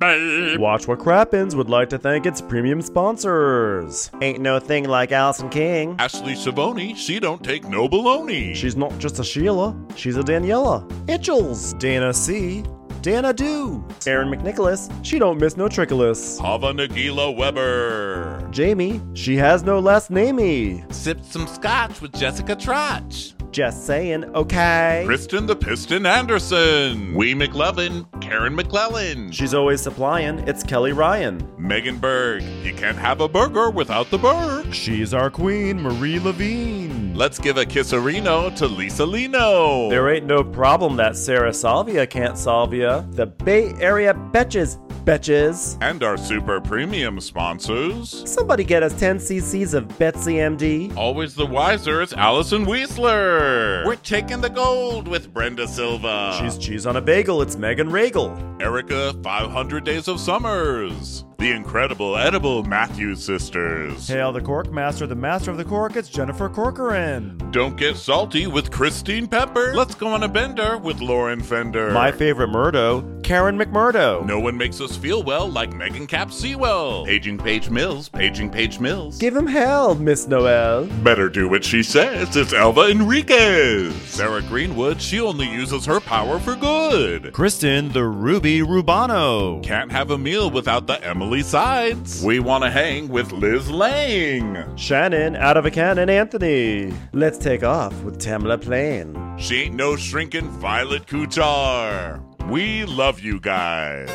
Watch What Crappens would like to thank its premium sponsors. Ain't no thing like Allison King. Ashley Savoni, she don't take no baloney. She's not just a Sheila, she's a Daniela. Itchels. Dana C. Dana Do. Aaron McNicholas, she don't miss no trickolas. Hava Nagila Weber. Jamie, she has no last namey. Sipped some scotch with Jessica Trotch. Just saying, okay. Kristen the Piston Anderson. Wee McLevin. Karen McClellan. She's always supplying. It's Kelly Ryan. Megan Berg. You can't have a burger without the Berg. She's our queen, Marie Levine. Let's give a kisserino to Lisa Lino. There ain't no problem that Sarah Salvia can't solve ya. The Bay Area betches, Betches. And our super premium sponsors. Somebody get us 10 cc's of Betsy MD. Always the wiser it's Allison Weisler. We're taking the gold with Brenda Silva. She's cheese on a bagel. It's Megan Regal. Erica, 500 Days of Summers. The incredible edible Matthews sisters. Hail the Cork Master, the Master of the Cork. It's Jennifer Corcoran. Don't get salty with Christine Pepper. Let's go on a bender with Lauren Fender. My favorite Murdo, Karen McMurdo. No one makes us feel well like Megan Cap Sewell. Paging Page Mills, Paging Page Mills. Give him hell, Miss Noel. Better do what she says. It's Elva Enriquez. Sarah Greenwood, she only uses her power for good. Kristen, the Ruby Rubano. Can't have a meal without the Emily Sides. We want to hang with Liz Lang. Shannon, out of a cannon, Anthony. Let's take off with Tamla Plain. She ain't no shrinking Violet Kuchar. We love you guys.